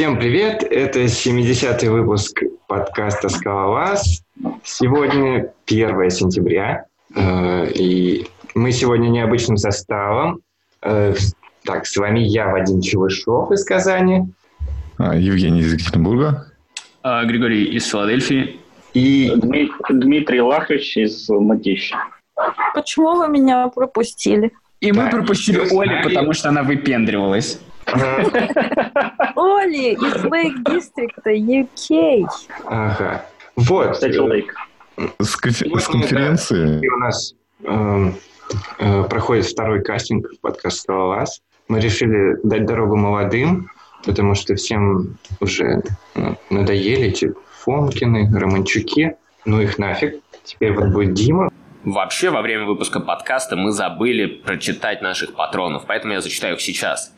Всем привет! Это 70-й выпуск подкаста «Скалолаз». Сегодня 1 сентября, э, и мы сегодня необычным составом. Э, так, с вами я, Вадим Чевышов из Казани. А, Евгений из Екатеринбурга. А, Григорий из Филадельфии. И Дмитрий Лахович из Матища. Почему вы меня пропустили? И мы пропустили Оли, потому что она выпендривалась. Оли из Лейк Дистрикта, UK. Ага. Вот. Кстати, Лейк. С, с конференции. У нас э, э, проходит второй кастинг в подкаст «Скалолаз». Мы решили дать дорогу молодым, потому что всем уже ну, надоели эти Фомкины, Романчуки. Ну их нафиг. Теперь вот будет Дима. Вообще, во время выпуска подкаста мы забыли прочитать наших патронов, поэтому я зачитаю их сейчас.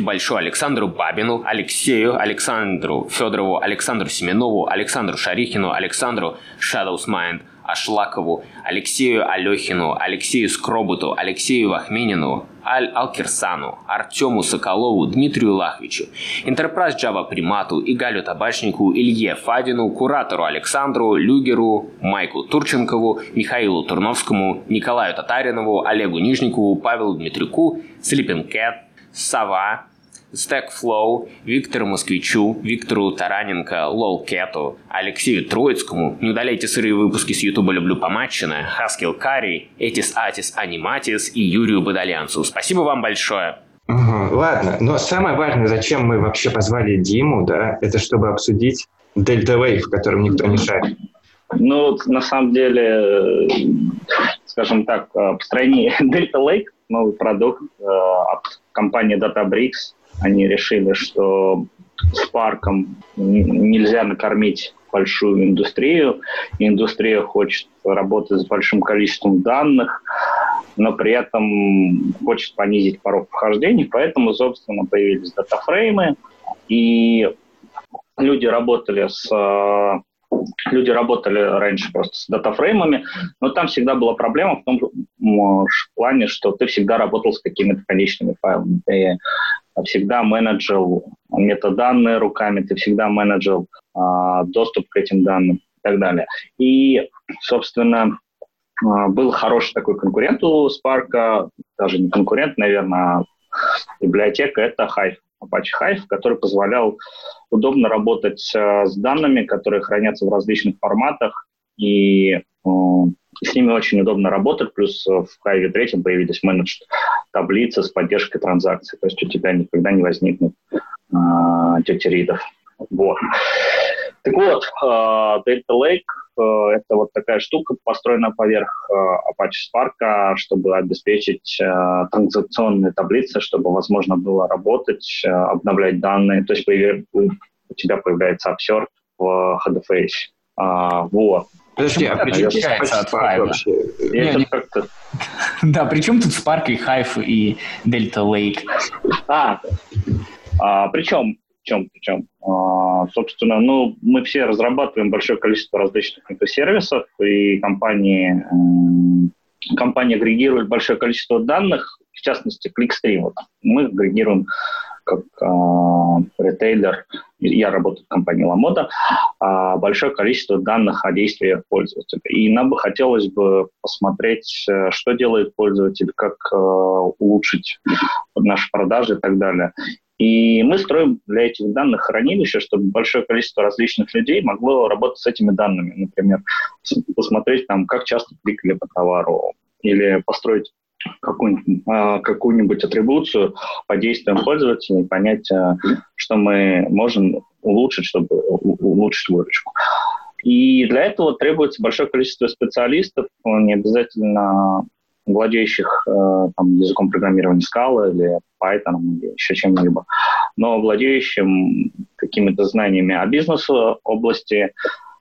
Большое Александру Бабину, Алексею, Александру Федорову, Александру Семенову, Александру Шарихину, Александру Shadows Mind, Ашлакову, Алексею Алехину, Алексею Скробуту, Алексею Вахменину, Аль Алкерсану, Артему Соколову, Дмитрию Лахвичу, Enterprise Java Примату, Игалю Табачнику, Илье Фадину, Куратору Александру, Люгеру, Майку Турченкову, Михаилу Турновскому, Николаю Татаринову, Олегу Нижникову, Павелу Дмитрюку, Sleeping Cat, Сова, Stackflow, Виктору Москвичу, Виктору Тараненко, Лолкету, Алексею Троицкому, не удаляйте сырые выпуски с Ютуба «Люблю помачено», Хаскил Карри, Этис Атис Аниматис и Юрию Бадальянцу. Спасибо вам большое. Угу, ладно, но самое важное, зачем мы вообще позвали Диму, да, это чтобы обсудить Дельта Wave, в котором никто не шарит. Ну, на самом деле, скажем так, построение Delta Lake, новый продукт э, от компании Databricks, они решили, что с парком нельзя накормить большую индустрию. Индустрия хочет работать с большим количеством данных, но при этом хочет понизить порог вхождения, поэтому, собственно, появились датафреймы, и люди работали с люди работали раньше просто с датафреймами, но там всегда была проблема в том в плане, что ты всегда работал с какими-то конечными файлами. Ты всегда менеджил метаданные руками, ты всегда менеджил а, доступ к этим данным и так далее. И, собственно, а, был хороший такой конкурент у Spark, даже не конкурент, наверное, а библиотека, это Hive. Apache Hive, который позволял удобно работать с данными, которые хранятся в различных форматах, и э, с ними очень удобно работать, плюс в Hive 3 появились менедж таблицы с поддержкой транзакций, то есть у тебя никогда не возникнет э, тети ридов. Вот. Так вот, э, Delta Lake э, это вот такая штука, построенная поверх э, Apache Spark, чтобы обеспечить транзакционные таблицы, чтобы возможно было работать, обновлять данные. То есть у тебя появляется обсерв в HDFS. А, вот. Подожди, а при чем от вообще? Не, не... как-то... Да, при чем тут Spark и Hive и Delta Lake? А, а причем чем, причем, а, собственно, ну, мы все разрабатываем большое количество различных микросервисов, и компании, компании агрегируют большое количество данных, в частности, Clickstream. Вот. Мы агрегируем как э, ритейлер, я работаю в компании Ламода, э, большое количество данных о действиях пользователя. И нам бы хотелось бы посмотреть, э, что делает пользователь, как э, улучшить наши продажи и так далее. И мы строим для этих данных хранилище, чтобы большое количество различных людей могло работать с этими данными. Например, посмотреть там, как часто кликали по товару, или построить какую-нибудь, а, какую-нибудь атрибуцию по действиям пользователя и понять, а, что мы можем улучшить, чтобы улучшить выручку. И для этого требуется большое количество специалистов, не обязательно владеющих э, там, языком программирования Scala или Python или еще чем-либо, но владеющим какими-то знаниями о бизнесе, области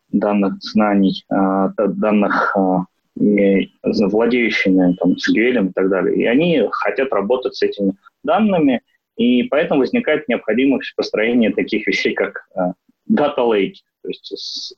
данных знаний, э, данных э, владеющими там, SQL и так далее. И они хотят работать с этими данными, и поэтому возникает необходимость построения таких вещей, как Data Lake. То есть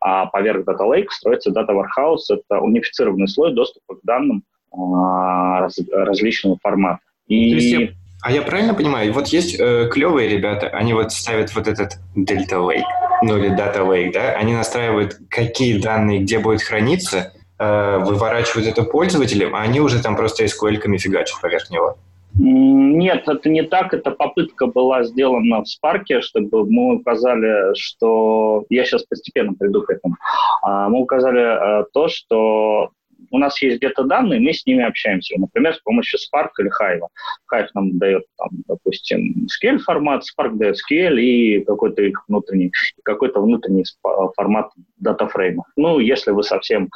а поверх Data Lake строится Data Warehouse. Это унифицированный слой доступа к данным раз, различного формата. И... То есть я А я правильно понимаю, вот есть э, клевые ребята, они вот ставят вот этот Delta Lake, ну или Data Lake, да, они настраивают, какие данные где будет храниться, э, выворачивают это пользователям, а они уже там просто SQL-ками фигачат поверх него. Нет, это не так. Эта попытка была сделана в Спарке, чтобы мы указали, что... Я сейчас постепенно приду к этому. А, мы указали э, то, что у нас есть где-то данные, мы с ними общаемся. Например, с помощью Spark или Hive. Hive нам дает, там, допустим, SQL формат, Spark дает SQL и какой-то их внутренний, какой-то внутренний формат датафрейма. Ну, если вы совсем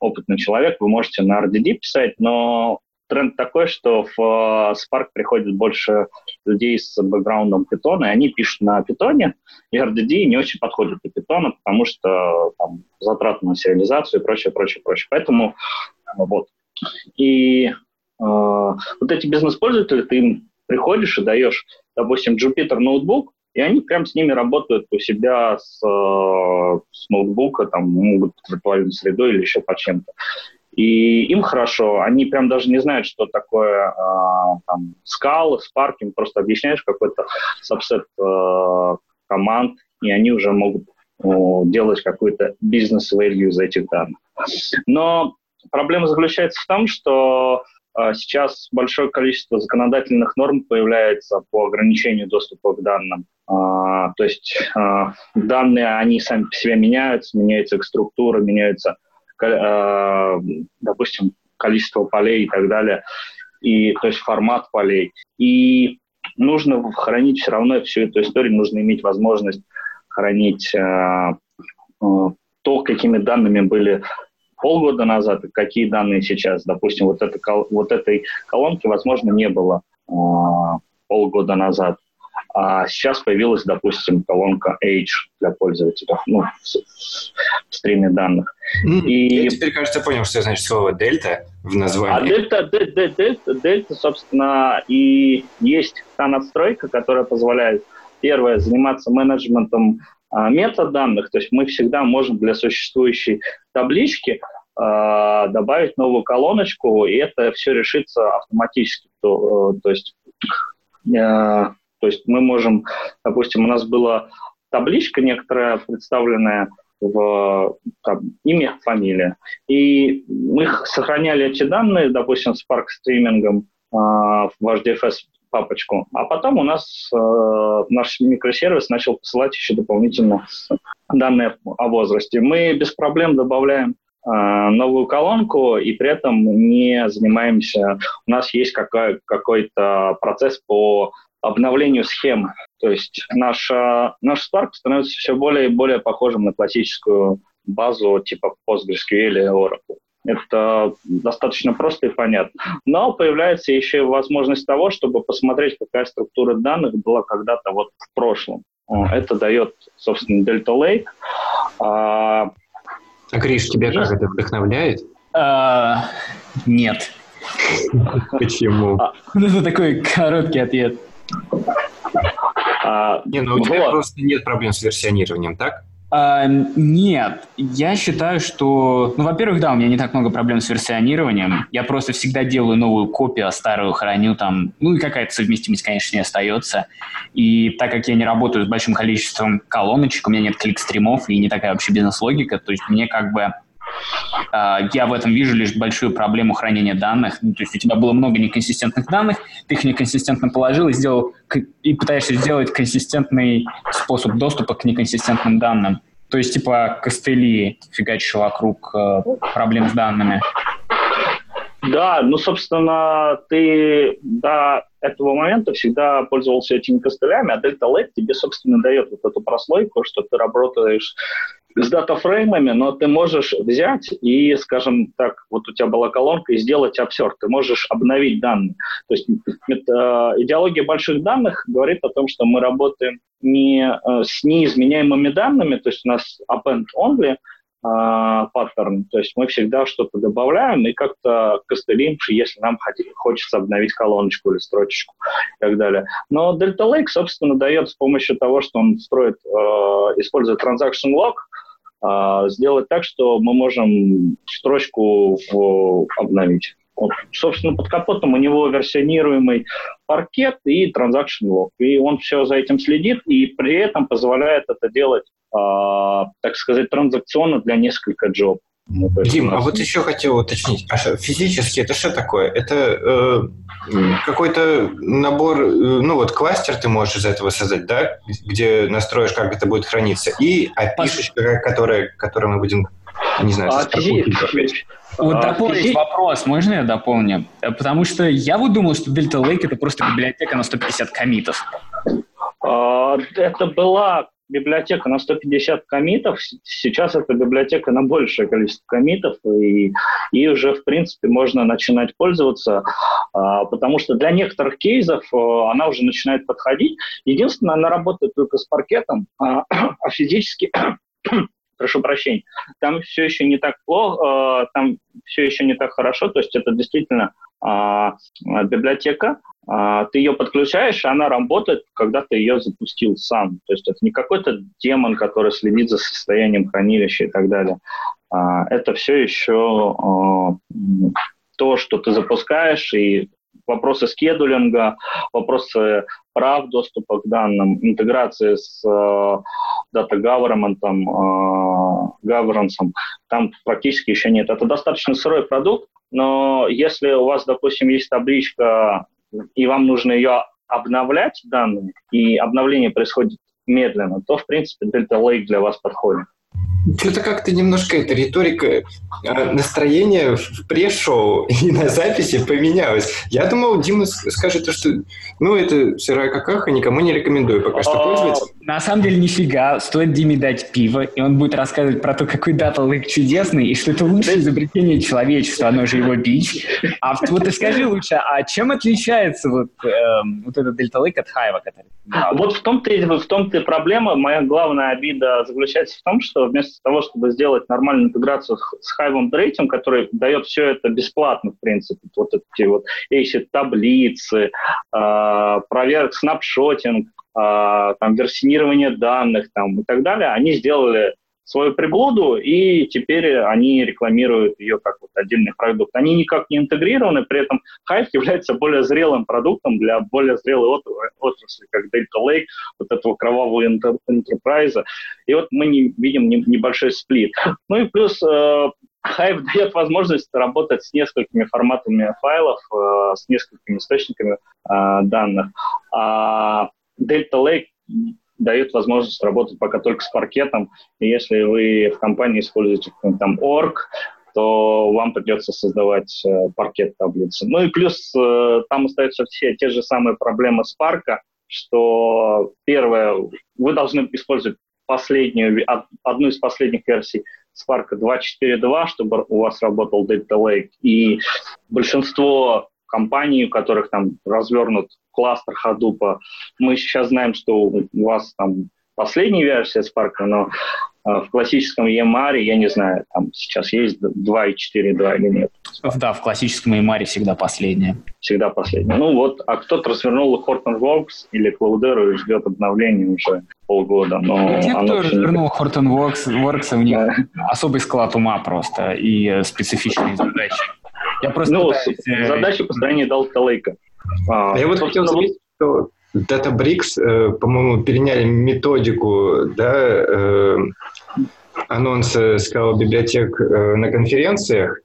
опытный человек, вы можете на RDD писать, но тренд такой, что в э, Spark приходит больше людей с бэкграундом Python, и они пишут на Python, и RDD не очень подходит для Python, потому что там затраты на сериализацию и прочее, прочее, прочее. Поэтому вот. И э, вот эти бизнес-пользователи, ты им приходишь и даешь, допустим, Jupyter ноутбук, и они прям с ними работают у себя с, э, с ноутбука, там, могут виртуальной средой или еще по чем-то и им хорошо, они прям даже не знают, что такое э, там, скалы, им просто объясняешь какой-то сабсет э, команд, и они уже могут э, делать какой-то бизнес-value из этих данных. Но проблема заключается в том, что э, сейчас большое количество законодательных норм появляется по ограничению доступа к данным. Э, то есть э, данные, они сами по себе меняются, меняется их структура, меняются Э, допустим, количество полей и так далее, и, то есть формат полей. И нужно хранить все равно всю эту историю, нужно иметь возможность хранить э, э, то, какими данными были полгода назад какие данные сейчас. Допустим, вот, это, вот этой колонки, возможно, не было э, полгода назад. А сейчас появилась, допустим, колонка Age для пользователей, ну, в, в стриме данных. Mm, и... Я теперь, кажется, понял, что значит слово дельта в названии. А дельта, дельта, дельта, дельта, собственно, и есть та надстройка, которая позволяет, первое, заниматься менеджментом а, метаданных, то есть мы всегда можем для существующей таблички а, добавить новую колоночку, и это все решится автоматически. То, э, то есть а, то есть мы можем, допустим, у нас была табличка некоторая представленная в там, имя, фамилия. И мы сохраняли эти данные, допустим, с парк стримингом э, в ваш DFS папочку, а потом у нас э, наш микросервис начал посылать еще дополнительно данные о возрасте. Мы без проблем добавляем э, новую колонку и при этом не занимаемся. У нас есть какой- какой-то процесс по обновлению схем. То есть наш, наш Spark становится все более и более похожим на классическую базу типа PostgreSQL или Oracle. Это достаточно просто и понятно. Но появляется еще и возможность того, чтобы посмотреть, какая структура данных была когда-то вот в прошлом. Это дает, собственно, Delta Lake. А, а Гриш, тебя как это вдохновляет? А, нет. Почему? Это такой короткий ответ. А, не, ну у тебя вот. просто нет проблем с версионированием, так? А, нет, я считаю, что, ну, во-первых, да, у меня не так много проблем с версионированием. Я просто всегда делаю новую копию, а старую храню там. Ну и какая-то совместимость, конечно, не остается. И так как я не работаю с большим количеством колоночек, у меня нет клик-стримов и не такая вообще бизнес-логика, то есть мне как бы я в этом вижу лишь большую проблему хранения данных. Ну, то есть у тебя было много неконсистентных данных, ты их неконсистентно положил и сделал и пытаешься сделать консистентный способ доступа к неконсистентным данным. То есть типа костыли фигачишь вокруг э, проблем с данными. Да, ну, собственно, ты до этого момента всегда пользовался этими костылями, а Delta Lake тебе, собственно, дает вот эту прослойку, что ты работаешь с датафреймами, но ты можешь взять и, скажем так, вот у тебя была колонка, и сделать обсерт. Ты можешь обновить данные. То есть это, идеология больших данных говорит о том, что мы работаем не э, с неизменяемыми данными, то есть у нас append only, а, паттерн, то есть мы всегда что-то добавляем и как-то костылим, если нам хочется обновить колоночку или строчечку и так далее. Но Delta Lake, собственно, дает с помощью того, что он строит, э, использует transaction log, сделать так, что мы можем строчку обновить. Вот, собственно, под капотом у него версионируемый паркет и транзакшн лог. И он все за этим следит и при этом позволяет это делать, э, так сказать, транзакционно для нескольких джоб. Ну, Дим, а вот еще хотел уточнить, а физически это что такое? Это э, какой-то набор, э, ну вот кластер ты можешь из этого создать, да, где настроишь, как это будет храниться, и api которая, которую мы будем, не знаю, а, вот а, дополнить физи... вопрос, можно я дополню? Потому что я вот думал, что Delta Lake это просто библиотека на 150 комитов. А, это была библиотека на 150 комитов, сейчас это библиотека на большее количество комитов, и, и уже, в принципе, можно начинать пользоваться, а, потому что для некоторых кейсов а, она уже начинает подходить. Единственное, она работает только с паркетом, а, а физически прошу прощения, там все еще не так плохо, там все еще не так хорошо, то есть это действительно библиотека, а, ты ее подключаешь, и она работает, когда ты ее запустил сам. То есть это не какой-то демон, который следит за состоянием хранилища и так далее. А, это все еще а, то, что ты запускаешь, и вопросы скедулинга, вопросы прав доступа к данным, интеграции с data government, uh, governance, там практически еще нет. Это достаточно сырой продукт, но если у вас, допустим, есть табличка и вам нужно ее обновлять данные, и обновление происходит медленно, то, в принципе, Delta Lake для вас подходит. Что-то как-то немножко эта риторика а, настроение в пресс-шоу и на записи поменялось. Я думал, Дима скажет, что ну это сырая какаха, никому не рекомендую пока что пользоваться. На самом деле нифига, стоит Диме дать пиво, и он будет рассказывать про то, какой дата лейк чудесный, и что это лучшее изобретение человечества, оно же его бич. А вот ты скажи лучше, а чем отличается вот, эм, вот этот дельта лейк от хайва, который... Вот в том-то, в том-то и проблема, моя главная обида заключается в том, что вместо того, чтобы сделать нормальную интеграцию с Hive Trading, который дает все это бесплатно, в принципе, вот эти вот эти таблицы, э, проверок, снапшотинг, там, версионирование данных там, и так далее, они сделали свою приблуду, и теперь они рекламируют ее как вот отдельный продукт. Они никак не интегрированы, при этом Hive является более зрелым продуктом для более зрелой отрасли, как Delta Lake, вот этого кровавого enterprise. И вот мы не видим небольшой сплит. Ну и плюс э, Hive дает возможность работать с несколькими форматами файлов, э, с несколькими источниками э, данных. Delta Lake дает возможность работать пока только с паркетом. И если вы в компании используете там орг, то вам придется создавать э, паркет таблицы. Ну и плюс э, там остаются все те же самые проблемы с парка, что первое, вы должны использовать последнюю, одну из последних версий Spark 2.4.2, чтобы у вас работал Data Lake. И большинство компаний, у которых там развернут кластер Hadoop. Мы сейчас знаем, что у вас там последняя версия Spark, но э, в классическом EMR, я не знаю, там сейчас есть 2.4.2 или нет. Да, в классическом EMR всегда последняя. Всегда последняя. Ну вот, а кто-то развернул Hortonworks или Cloudera и ждет обновления уже полгода. Но Те, кто развернул не... Hortonworks, Works, у них особый склад ума просто и э, специфичные задачи. Я просто ну, пытаюсь... Э, задача построения Delta Lake. А, я вот хотел заметить, что Databricks, э, по-моему, переняли методику да, э, анонса скала библиотек э, на конференциях,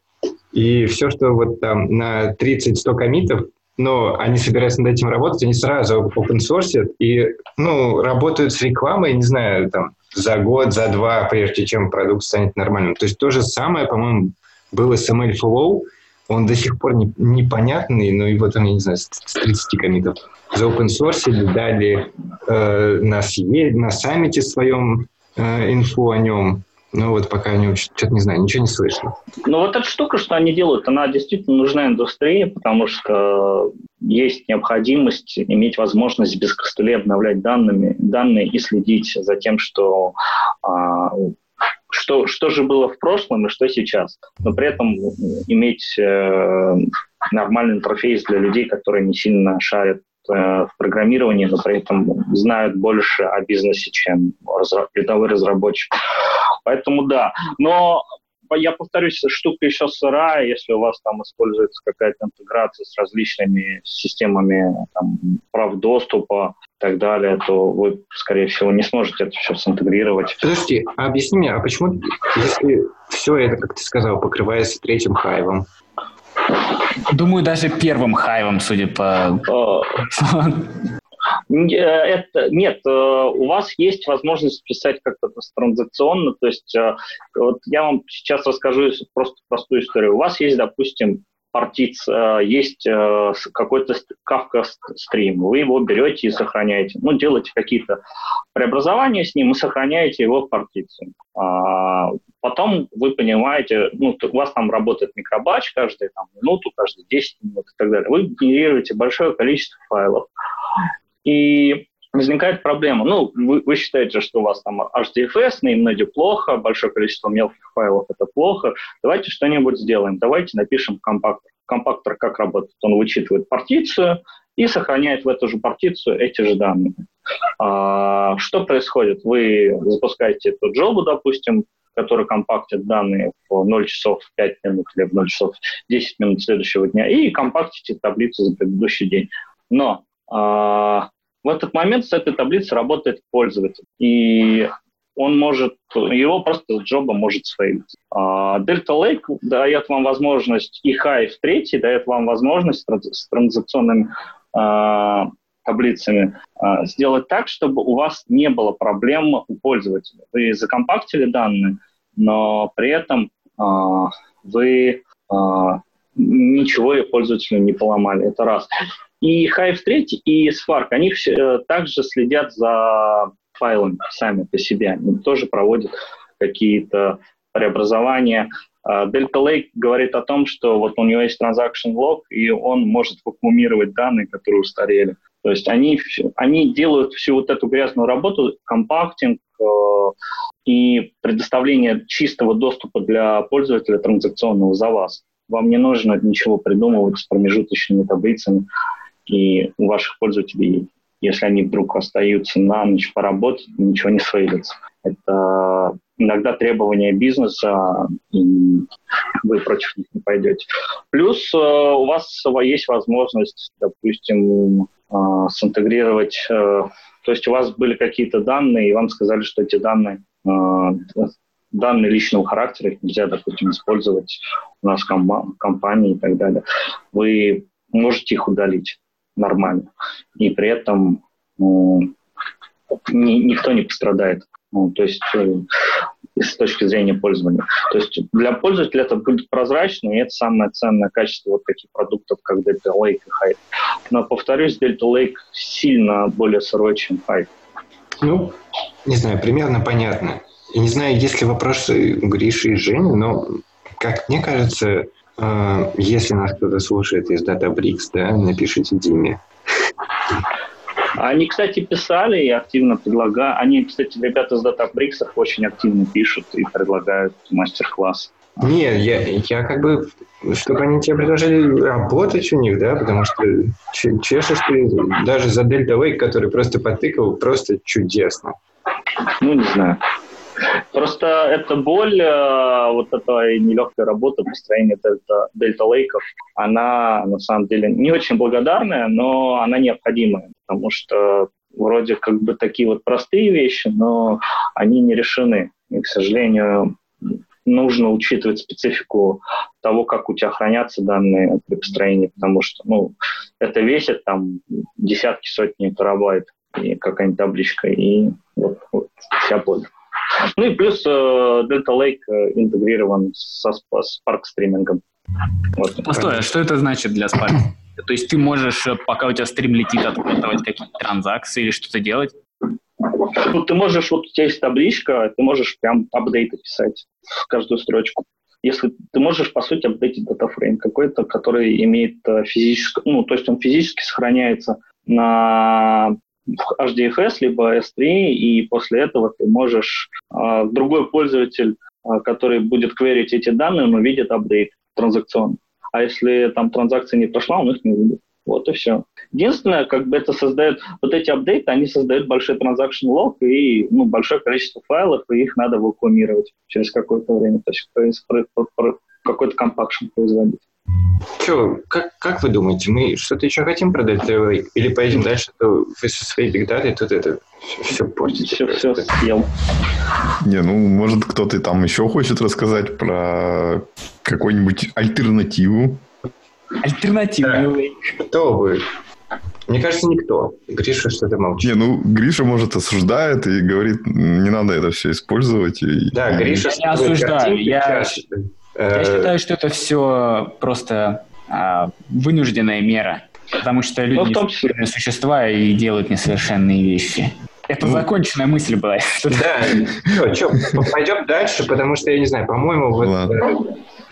и все, что вот там на 30-100 комитов, но они собираются над этим работать, они сразу open source и ну, работают с рекламой, не знаю, там, за год, за два, прежде чем продукт станет нормальным. То есть то же самое, по-моему, было с MLflow, он до сих пор не, непонятный, но и вот он, я не знаю, с 30 комитов за open source дали э, на, на саммите своем э, инфу о нем. Но вот пока они что-то не знаю, ничего не слышно. Ну вот эта штука, что они делают, она действительно нужна индустрии, потому что есть необходимость иметь возможность без костылей обновлять данными, данные и следить за тем, что а, что, что же было в прошлом и что сейчас, но при этом иметь э, нормальный интерфейс для людей, которые не сильно шарят э, в программировании, но при этом знают больше о бизнесе, чем рядовой разработчик. Поэтому да. Но я повторюсь, штука еще сырая, если у вас там используется какая-то интеграция с различными системами там, прав доступа и так далее, то вы, скорее всего, не сможете это все синтегрировать. Подожди, а объясни мне, а почему, если все это, как ты сказал, покрывается третьим хайвом, Думаю, даже первым хайвом, судя по... Э, это, нет, э, у вас есть возможность писать как-то транзакционно. То есть э, вот я вам сейчас расскажу просто простую историю. У вас есть, допустим, партиц, есть какой-то кавка стрим, вы его берете и сохраняете. Ну, делаете какие-то преобразования с ним и сохраняете его в партицию. А, потом вы понимаете, ну, у вас там работает микробач каждую там, минуту, каждые 10 минут и так далее. Вы генерируете большое количество файлов. И возникает проблема. Ну, вы, вы считаете, что у вас там HDFS, наимноде плохо, большое количество мелких файлов – это плохо. Давайте что-нибудь сделаем. Давайте напишем компактор. Компактор как работает? Он вычитывает партицию и сохраняет в эту же партицию эти же данные. А, что происходит? Вы запускаете эту джобу, допустим, который компактит данные в 0 часов 5 минут или в 0 часов 10 минут следующего дня, и компактите таблицу за предыдущий день. Но в этот момент с этой таблицей работает пользователь. И он может, его просто джоба может сфейлить. А, Delta Lake дает вам возможность, и Hive 3 дает вам возможность с транзакционными а, таблицами а, сделать так, чтобы у вас не было проблем у пользователя. Вы закомпактили данные, но при этом а, вы а, ничего пользователю не поломали. Это раз. И Hive 3 и Spark, они все, э, также следят за файлами сами по себе. Они тоже проводят какие-то преобразования. А, Delta Lake говорит о том, что вот у него есть transaction log, и он может вакуумировать данные, которые устарели. То есть они, они делают всю вот эту грязную работу, компактинг э, и предоставление чистого доступа для пользователя транзакционного за вас. Вам не нужно ничего придумывать с промежуточными таблицами и у ваших пользователей, если они вдруг остаются на ночь поработать, ничего не свалится. Это иногда требования бизнеса, и вы против них не пойдете. Плюс э, у вас есть возможность, допустим, э, синтегрировать, э, то есть у вас были какие-то данные, и вам сказали, что эти данные данные личного характера, их нельзя, допустим, использовать у нас в компании и так далее. Вы можете их удалить нормально. И при этом ну, ни, никто не пострадает. Ну, то есть э, с точки зрения пользования. То есть для пользователя это будет прозрачно, и это самое ценное качество вот таких продуктов, как Delta Lake и Hive. Но, повторюсь, Delta Lake сильно более сырой, чем Hive. Ну, не знаю, примерно понятно. Я не знаю, есть ли вопросы у Гриши и Жени, но, как мне кажется, если нас кто-то слушает из Databricks, да, напишите Диме. Они, кстати, писали и активно предлагают. Они, кстати, ребята из Databricks очень активно пишут и предлагают мастер-класс. Не, я, я как бы, чтобы они тебе предложили работать у них, да, потому что чешешь ты даже за Delta Wake, который просто потыкал, просто чудесно. Ну, не знаю. Просто эта боль, э, вот эта нелегкая работа построения дельта, дельта лейков, она на самом деле не очень благодарная, но она необходимая, потому что вроде как бы такие вот простые вещи, но они не решены. И, к сожалению, нужно учитывать специфику того, как у тебя хранятся данные при построении, потому что ну, это весит там десятки, сотни терабайт, и какая-нибудь табличка, и вот, вот вся боль. Ну и плюс э, Delta Lake э, интегрирован со Spark стримингом. Вот. Постой, а что это значит для Spark? То есть ты можешь, э, пока у тебя стрим летит, откатывать какие-то транзакции или что-то делать? Ну, ты можешь, вот у тебя есть табличка, ты можешь прям апдейты писать в каждую строчку. Если ты можешь, по сути, апдейтить датафрейм какой-то, который имеет физическое, ну, то есть он физически сохраняется на HDFS, либо S3, и после этого ты можешь, э, другой пользователь, э, который будет кверить эти данные, он увидит апдейт транзакционный. А если там транзакция не прошла, он их не видит. Вот и все. Единственное, как бы это создает, вот эти апдейты, они создают большой транзакшн лог и ну, большое количество файлов, и их надо вакуумировать через какое-то время, то есть какой-то компакшн производить. Че, как, как вы думаете, мы что-то еще хотим продать Delaware? Или поедем дальше, то вы со своей бигдатой тут это все портите? Все, все съел. Не, ну, может, кто-то там еще хочет рассказать про какую-нибудь альтернативу? Альтернативу. Да. Кто вы? Мне кажется, никто. Гриша что-то молчит. Не, ну, Гриша, может, осуждает и говорит, не надо это все использовать. И... Да, Гриша... Я не осуждаю. Я... Я считаю, что это все просто а, вынужденная мера, потому что люди ну, том числе... существа и делают несовершенные вещи. Это ну, законченная мысль была. Да, что, что, пойдем дальше, потому что, я не знаю, по-моему, вот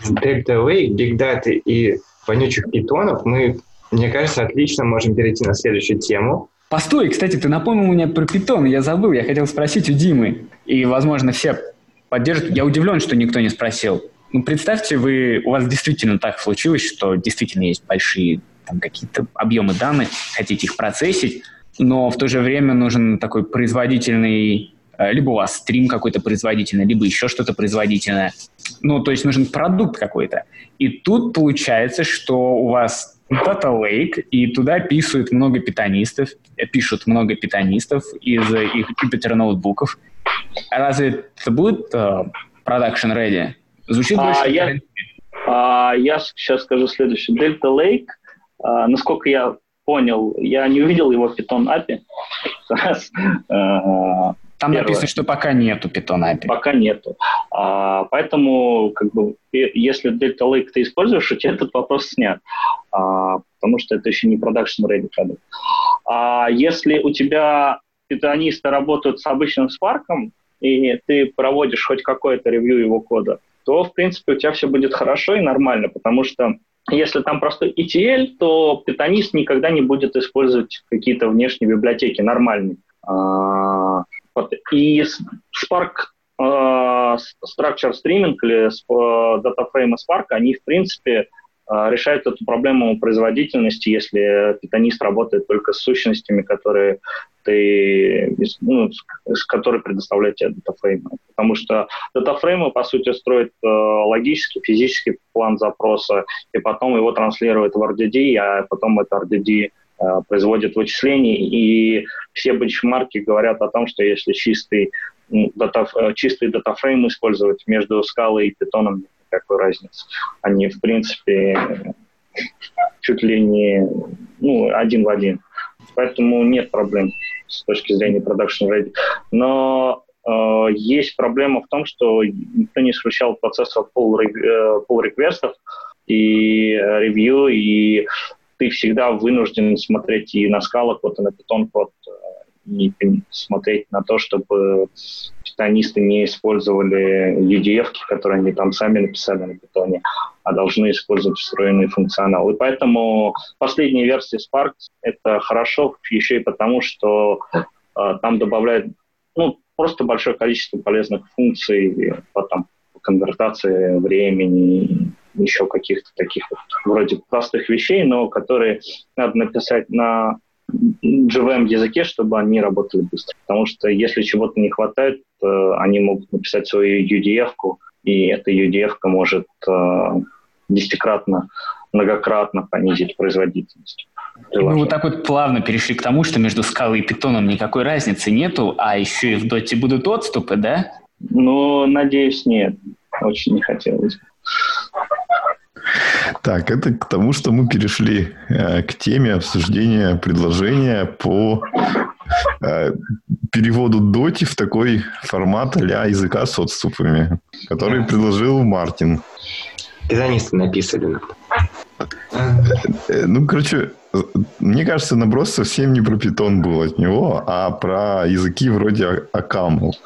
в Delta Lake, Big Data и вонючих питонов мы, мне кажется, отлично можем перейти на следующую тему. Постой, кстати, ты напомнил мне про питон, я забыл, я хотел спросить у Димы, и, возможно, все поддержат. Я удивлен, что никто не спросил. Ну, представьте, вы, у вас действительно так случилось, что действительно есть большие там, какие-то объемы данных, хотите их процессить, но в то же время нужен такой производительный, э, либо у вас стрим какой-то производительный, либо еще что-то производительное. Ну, то есть нужен продукт какой-то. И тут получается, что у вас Data Lake, и туда пишут много питанистов, э, пишут много питанистов из их Jupyter ноутбуков. Разве это будет uh, production ready? Звучит а, больше. Я, а, я сейчас скажу следующее. Delta Lake, а, насколько я понял, я не увидел его Python API. Там Первое. написано, что пока нету Python API. Пока нету. А, поэтому, как бы, если Delta Lake ты используешь, у тебя этот вопрос снят. А, потому что это еще не production ready продукт. А если у тебя питонисты работают с обычным Spark, и ты проводишь хоть какое-то ревью его кода, то, в принципе, у тебя все будет хорошо и нормально, потому что если там простой ETL, то питонист никогда не будет использовать какие-то внешние библиотеки нормальные. А, и Spark а, Structure Streaming или э, DataFrame Spark, они, в принципе, а, решают эту проблему производительности, если питонист работает только с сущностями, которые ты, ну, с которой предоставляет тебе датафреймы. Потому что датафреймы, по сути, строят э, логический, физический план запроса, и потом его транслируют в RDD, а потом это RDD э, производит вычисления, и все бенчмарки говорят о том, что если чистый, дата, э, чистый датафрейм использовать между скалой и питоном, никакой разницы. Они, в принципе, чуть ли не ну, один в один. Поэтому нет проблем с точки зрения production ready. Но э, есть проблема в том, что никто не исключал процесс pull, э, и ревью, и ты всегда вынужден смотреть и на скалах, вот и на питон код, и смотреть на то, чтобы питонисты не использовали UDF, которые они там сами написали на питоне, а должны использовать встроенный функционал. И поэтому последняя версия Spark — это хорошо еще и потому, что э, там добавляют ну, просто большое количество полезных функций по, там, конвертации времени, еще каких-то таких вот вроде простых вещей, но которые надо написать на JVM языке, чтобы они работали быстро. Потому что если чего-то не хватает, они могут написать свою UDF-ку, и эта UDF может э, десятикратно, многократно понизить производительность. Мы вот так вот плавно перешли к тому, что между скалой и питоном никакой разницы нету, а еще и в доте будут отступы, да? Ну, надеюсь, нет. Очень не хотелось. Так, это к тому, что мы перешли э, к теме обсуждения предложения по э, переводу доти в такой формат а языка с отступами, который предложил Мартин. Пизанисты написали. Э, ну, короче, мне кажется, наброс совсем не про питон был от него, а про языки вроде Акамл,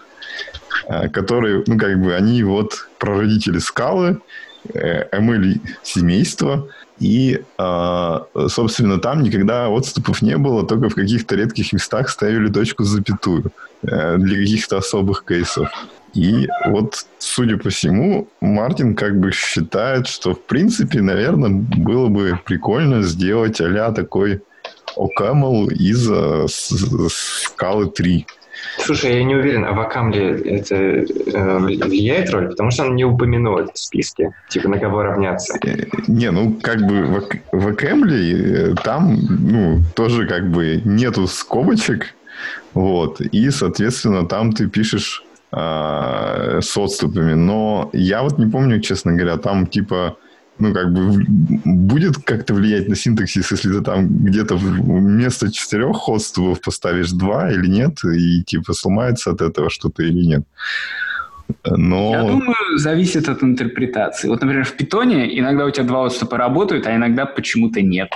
э, которые, ну, как бы, они вот прародители скалы, ML семейства, и, а, собственно, там никогда отступов не было, только в каких-то редких местах ставили точку запятую э, для каких-то особых кейсов. И вот, судя по всему, Мартин как бы считает, что, в принципе, наверное, было бы прикольно сделать а такой OCaml из uh, скалы 3. Слушай, я не уверен, а в Акамле это э, влияет роль? Потому что он не упомянул это в списке. Типа, на кого равняться. Э, не, ну, как бы в, в Акамле э, там, ну, тоже как бы нету скобочек. Вот. И, соответственно, там ты пишешь э, с отступами. Но я вот не помню, честно говоря, там типа ну, как бы будет как-то влиять на синтаксис, если ты там где-то вместо четырех отступов поставишь два или нет, и типа сломается от этого что-то или нет. Но... Я думаю, зависит от интерпретации. Вот, например, в питоне иногда у тебя два отступа работают, а иногда почему-то нет.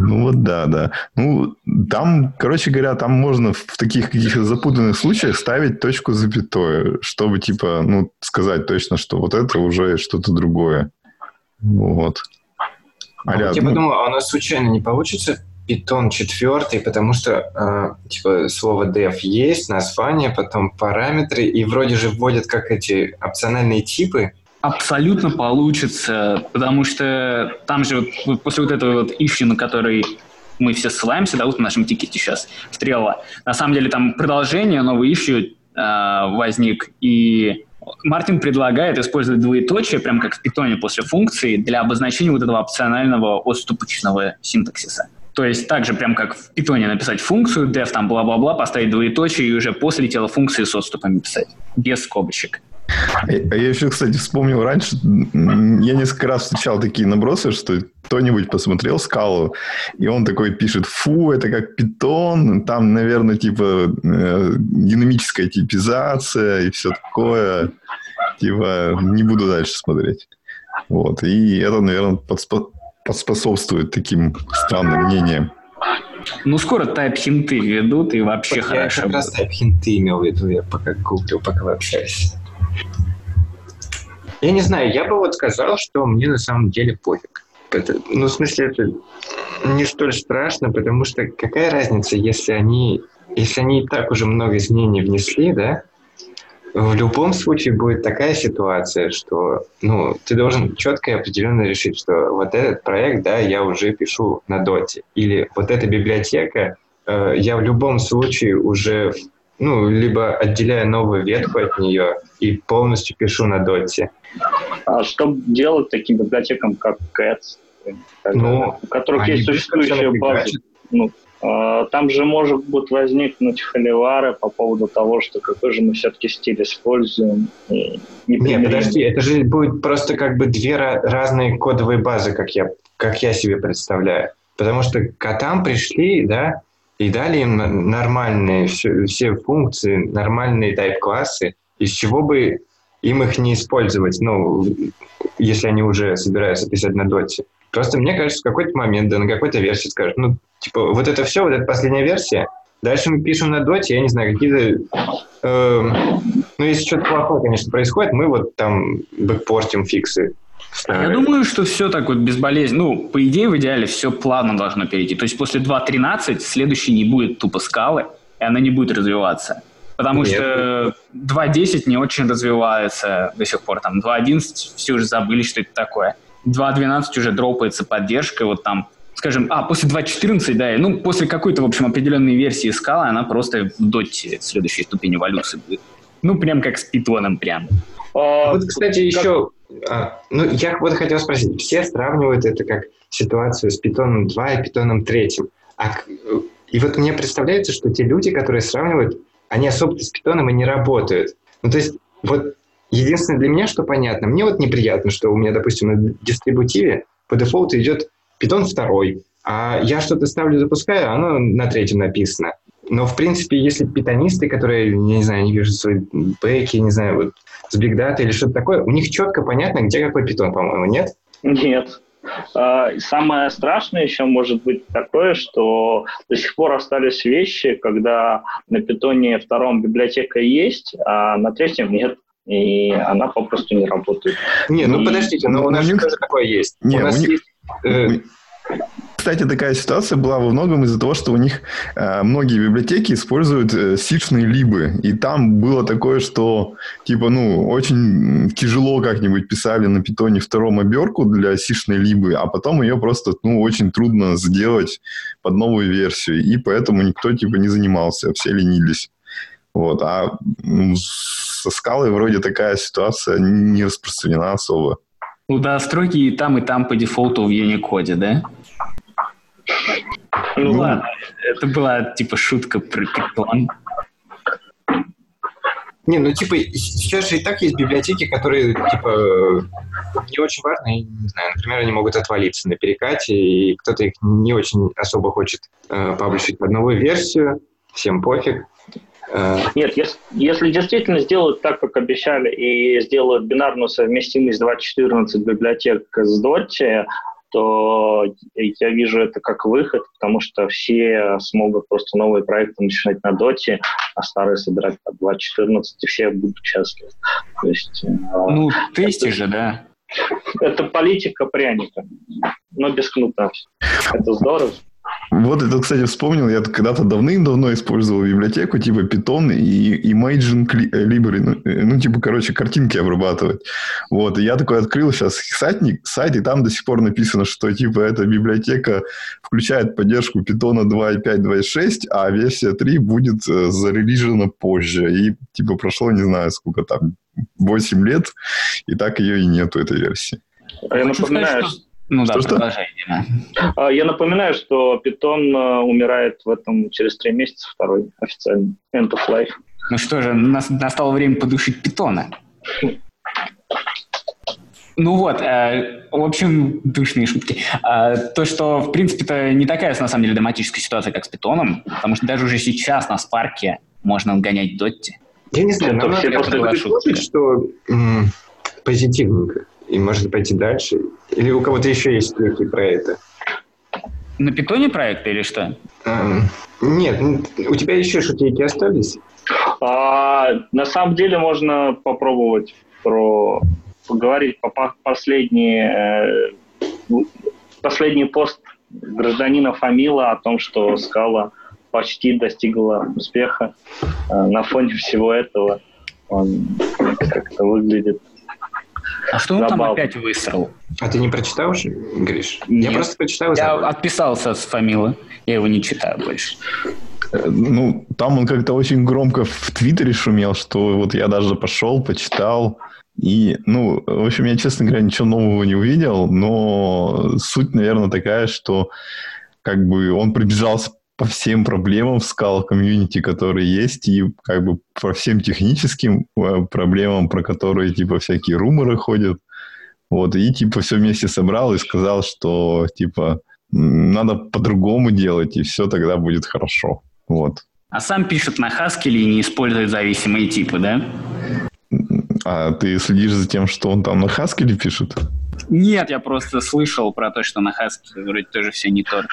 Ну вот да, да. Ну, там, короче говоря, там можно в таких каких-то запутанных случаях ставить точку запятое, чтобы, типа, ну, сказать точно, что вот это уже что-то другое. Вот. А я ну... подумал, а у нас случайно не получится питон четвертый, потому что э, типа слово def есть, название, потом параметры, и вроде же вводят как эти опциональные типы, абсолютно получится, потому что там же вот, после вот этого вот ищи, на который мы все ссылаемся, да, вот в нашем тикете сейчас, стрела, на самом деле там продолжение, новый ищу э, возник, и Мартин предлагает использовать двоеточие, прям как в питоне после функции, для обозначения вот этого опционального отступочного синтаксиса. То есть также прям как в питоне написать функцию, def там бла-бла-бла, поставить двоеточие и уже после тела функции с отступами писать, без скобочек. А я еще, кстати, вспомнил раньше, я несколько раз встречал такие набросы, что кто-нибудь посмотрел скалу, и он такой пишет, фу, это как питон, там, наверное, типа э, динамическая типизация и все такое. Типа, не буду дальше смотреть. Вот. И это, наверное, подспо- поспособствует таким странным мнениям. Ну, скоро тайп-хинты ведут, и вообще вот хорошо. Я как раз тайп-хинты имел в виду, я пока гуглил, пока вы общались. Я не знаю, я бы вот сказал, что мне на самом деле пофиг. Ну, в смысле, это не столь страшно, потому что какая разница, если они, если они и так уже много изменений внесли, да, в любом случае будет такая ситуация, что ну, ты должен четко и определенно решить, что вот этот проект, да, я уже пишу на доте. Или вот эта библиотека, э, я в любом случае уже ну, либо отделяю новую ветку от нее и полностью пишу на доте. А что делать таким библиотекам, как Cats, ну, у которых есть существующая база? Ну, а, там же может быть возникнуть холивары по поводу того, что какой же мы все-таки стиль используем. Не Нет, подожди, это же будет просто как бы две разные кодовые базы, как я, как я себе представляю. Потому что котам пришли, да, и дали им нормальные все, все функции, нормальные тайп-классы, из чего бы им их не использовать, ну, если они уже собираются писать на доте. Просто мне кажется, в какой-то момент, да на какой-то версии скажут, ну, типа, вот это все, вот эта последняя версия, дальше мы пишем на доте, я не знаю, какие-то... Э, ну, если что-то плохое, конечно, происходит, мы вот там бэкпортим фиксы. Я думаю, что все так вот безболезненно. Ну, по идее, в идеале все плавно должно перейти. То есть после 2.13 следующий не будет тупо скалы, и она не будет развиваться. Потому Нет. что 2.10 не очень развивается до сих пор. Там 2.11 все уже забыли, что это такое. 2.12 уже дропается поддержка, вот там, скажем, а, после 2.14, да, ну, после какой-то, в общем, определенной версии скалы, она просто в доте следующей ступени эволюции будет. Ну, прям как с питоном прям. А, вот, кстати, как... еще, а, ну, я вот хотел спросить, все сравнивают это как ситуацию с питоном 2 и питоном 3. А, и вот мне представляется, что те люди, которые сравнивают, они особо с питоном и не работают. Ну, то есть, вот единственное для меня, что понятно, мне вот неприятно, что у меня, допустим, на дистрибутиве по дефолту идет питон второй, а я что-то ставлю, запускаю, а оно на третьем написано. Но, в принципе, если питонисты, которые, я не знаю, они пишут свои бэки, не знаю, вот с Big Data или что-то такое, у них четко понятно, где какой питон, по-моему, нет? Нет. А, самое страшное еще может быть такое, что до сих пор остались вещи, когда на питоне втором библиотека есть, а на третьем нет и она попросту не работает. Не, ну и... подождите, но у нас же тоже такое есть. Не, у нас у них... есть... Э... кстати, такая ситуация была во многом из-за того, что у них э, многие библиотеки используют э, сишные либы. И там было такое, что, типа, ну, очень тяжело как-нибудь писали на питоне втором оберку для сишной либы, а потом ее просто, ну, очень трудно сделать под новую версию. И поэтому никто, типа, не занимался, все ленились. Вот. А со скалой вроде такая ситуация не распространена особо. Ну да, строки и там, и там по дефолту в Unicode, да? Ну, ну ладно, это была типа шутка про Python. Не, ну типа сейчас же и так есть библиотеки, которые типа не очень важны, не знаю, например, они могут отвалиться на перекате, и кто-то их не очень особо хочет э, паблишить под новую версию, всем пофиг. Э, Нет, если, если действительно сделают так, как обещали, и сделают бинарную совместимость 2.14 библиотек с Dottie, то я вижу это как выход, потому что все смогут просто новые проекты начинать на доте, а старые собирать под 2.14, и все будут счастливы. То есть, э, ну, тесте же, да. Это политика пряника, но без кнута. Это здорово. Вот это, кстати, вспомнил. Я когда-то давным-давно использовал библиотеку типа Python и Imagine Library. Ну, э, ну, типа, короче, картинки обрабатывать. Вот. И я такой открыл сейчас сайтник, сайт, и там до сих пор написано, что типа эта библиотека включает поддержку Python 2.5, 2.6, а версия 3 будет э, зарелижена позже. И типа прошло, не знаю, сколько там, 8 лет, и так ее и нету, этой версии. А я напоминаю, что ну да, что, продолжай, Дима. Я напоминаю, что питон э, умирает в этом через три месяца, второй официально. End of life. Ну что же, настало время подушить питона. Ну вот, э, в общем, душные шутки. Э, то, что, в принципе-то, не такая, на самом деле, драматическая ситуация, как с питоном, потому что даже уже сейчас на спарке можно гонять Дотти. Я не знаю, но все просто слушать, что м- позитивненько и можно пойти дальше? Или у кого-то еще есть слухи про это? На питоне проекты или что? А, нет, у тебя еще шутейки остались? А, на самом деле можно попробовать про поговорить по последний, э, последний пост гражданина Фамила о том, что Скала почти достигла успеха. Э, на фоне всего этого он как-то выглядит а что он там опять высрал? А ты не прочитал уже, Гриш? Нет. Я просто прочитал. Я забыл. отписался с Фамилы. Я его не читаю больше. Э, ну, там он как-то очень громко в Твиттере шумел, что вот я даже пошел, почитал. И, ну, в общем, я, честно говоря, ничего нового не увидел, но суть, наверное, такая, что как бы он пробежался по всем проблемам в скал комьюнити, которые есть, и как бы по всем техническим э, проблемам, про которые типа всякие руморы ходят. Вот, и типа все вместе собрал и сказал, что типа надо по-другому делать, и все тогда будет хорошо. Вот. А сам пишет на Haskell и не использует зависимые типы, да? А ты следишь за тем, что он там на Haskell пишет? Нет, я просто слышал про то, что на Haskell вроде тоже все не то.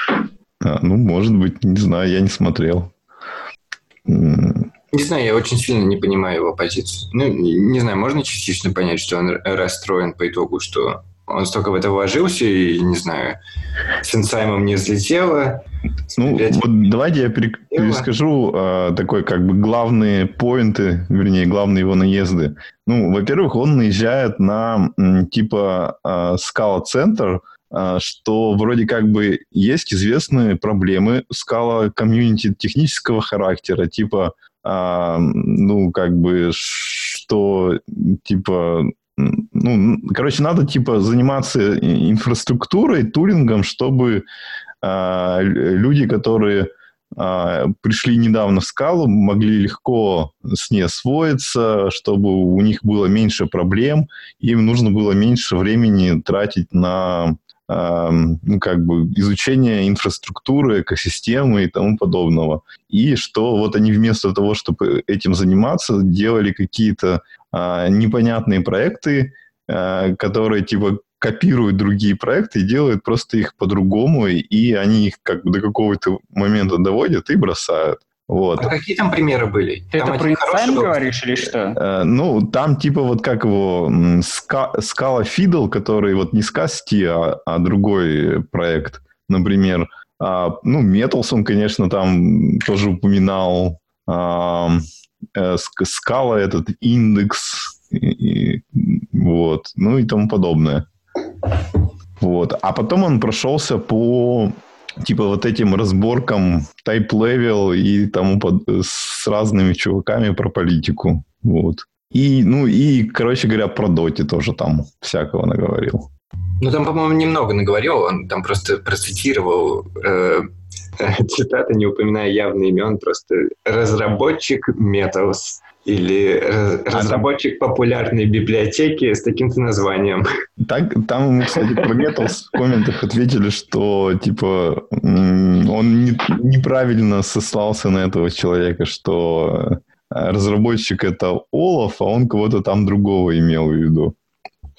А, ну, может быть, не знаю, я не смотрел. Не знаю, я очень сильно не понимаю его позицию. Ну, не знаю, можно частично понять, что он расстроен по итогу, что он столько в это вложился, и, не знаю, с инсаймом не взлетело. Ну, вот давайте я перескажу э, такой, как бы, главные поинты, вернее, главные его наезды. Ну, во-первых, он наезжает на, типа, э, скала-центр, а, что вроде как бы есть известные проблемы скала комьюнити технического характера, типа, а, ну, как бы, что, типа, ну, короче, надо, типа, заниматься инфраструктурой, тулингом, чтобы а, люди, которые а, пришли недавно в скалу, могли легко с ней освоиться, чтобы у них было меньше проблем, им нужно было меньше времени тратить на как бы изучение инфраструктуры, экосистемы и тому подобного. И что вот они вместо того, чтобы этим заниматься, делали какие-то а, непонятные проекты, а, которые типа копируют другие проекты и делают просто их по-другому, и они их как бы до какого-то момента доводят и бросают. Вот. А какие там примеры были? Ты там это про Insign говоришь или что? Э, ну, там типа вот как его Scala Fiddle, который вот не Scasti, а, а другой проект. например. А, ну, Металс он, конечно, там тоже упоминал. А, э, скала этот, индекс, и, и, вот, ну и тому подобное. Вот. А потом он прошелся по типа вот этим разборкам type level и тому под, с разными чуваками про политику. Вот. И, ну, и, короче говоря, про доти тоже там всякого наговорил. Ну, там, по-моему, немного наговорил, он там просто процитировал э, цитаты, не упоминая явный имен, просто разработчик Metals или разработчик популярной библиотеки с таким-то названием. Так, там, кстати, про Metals в комментах ответили, что, типа, он не, неправильно сослался на этого человека, что разработчик это Олаф, а он кого-то там другого имел в виду.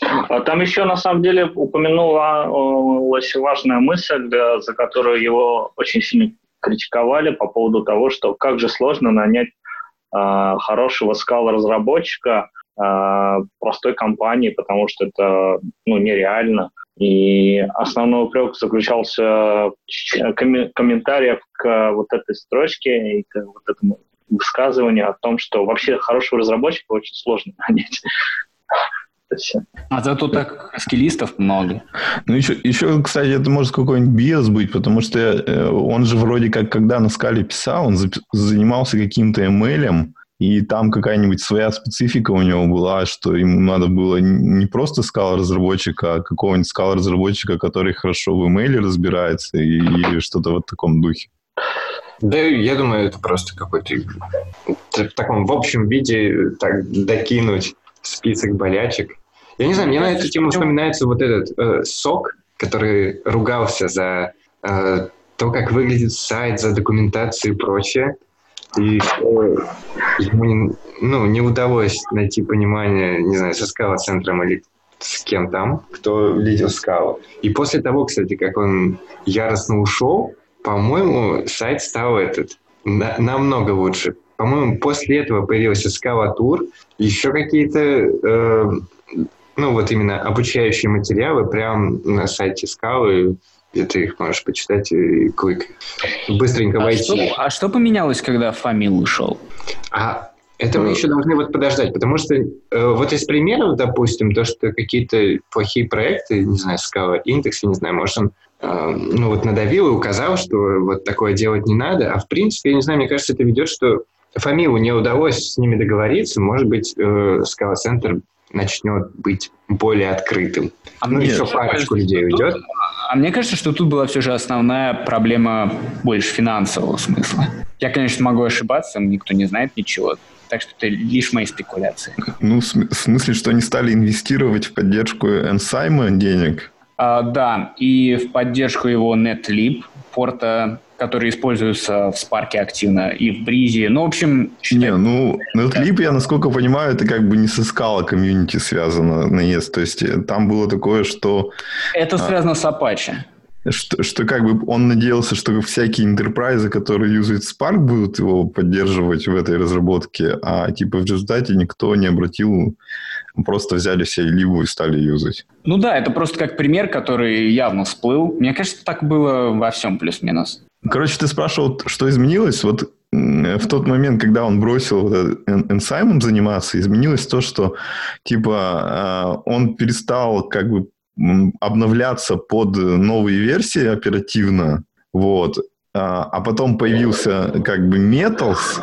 А там еще, на самом деле, упомянулась важная мысль, за которую его очень сильно критиковали по поводу того, что как же сложно нанять э, хорошего скала-разработчика э, простой компании, потому что это ну, нереально. И основной упрек заключался в коммен- комментариях к вот этой строчке и к вот этому высказыванию о том, что вообще хорошего разработчика очень сложно нанять. А зато так скиллистов много. Ну, еще, еще, кстати, это может какой-нибудь биос быть, потому что э, он же вроде как, когда на скале писал, он занимался каким-то ML, и там какая-нибудь своя специфика у него была, что ему надо было не просто скал-разработчика, а какого-нибудь скал-разработчика, который хорошо в email разбирается, и, или что-то в таком духе. Да, я думаю, это просто какой-то в таком в общем виде так докинуть список болячек. Я не знаю, мне на эту тему вспоминается вот этот э, сок, который ругался за э, то, как выглядит сайт, за документацию и прочее. И что ему не, ну, не удалось найти понимание, не знаю, со скала-центром или с кем там, кто лидер скала. И после того, кстати, как он яростно ушел, по-моему, сайт стал этот на, намного лучше. По-моему, после этого появился Scala Tour, еще какие-то, э, ну вот именно обучающие материалы прямо на сайте Scala, где ты их можешь почитать и клик. Быстренько а войти. Что, а что поменялось, когда Фамил ушел? А это мы еще должны вот подождать, потому что э, вот из примеров, допустим, то, что какие-то плохие проекты, не знаю, Scala Index, я не знаю, может, он э, ну вот надавил и указал, что вот такое делать не надо, а в принципе, я не знаю, мне кажется, это ведет, что Фамилу не удалось с ними договориться, может быть, э, Scala Center начнет быть более открытым. А ну, еще парочку людей уйдет. А мне кажется, что тут была все же основная проблема больше финансового смысла. Я, конечно, могу ошибаться, никто не знает ничего. Так что это лишь мои спекуляции. Ну, в смысле, что они стали инвестировать в поддержку Enzyme денег? А, да, и в поддержку его NetLib, порта которые используются в Spark активно и в Бризе. Ну, в общем... Не, ну, NetLib, я насколько понимаю, это как бы не со Scala комьюнити связано наезд. То есть э, там было такое, что... Это а, связано с Apache. Что, что как бы он надеялся, что всякие интерпрайзы, которые юзают Spark, будут его поддерживать в этой разработке, а типа в результате никто не обратил, просто взяли все либо и стали юзать. Ну да, это просто как пример, который явно всплыл. Мне кажется, так было во всем плюс-минус. Короче, ты спрашивал, что изменилось? Вот в тот момент, когда он бросил вот энсаймом заниматься, изменилось то, что типа а, он перестал как бы обновляться под новые версии оперативно, вот, а, а потом появился как бы Metals,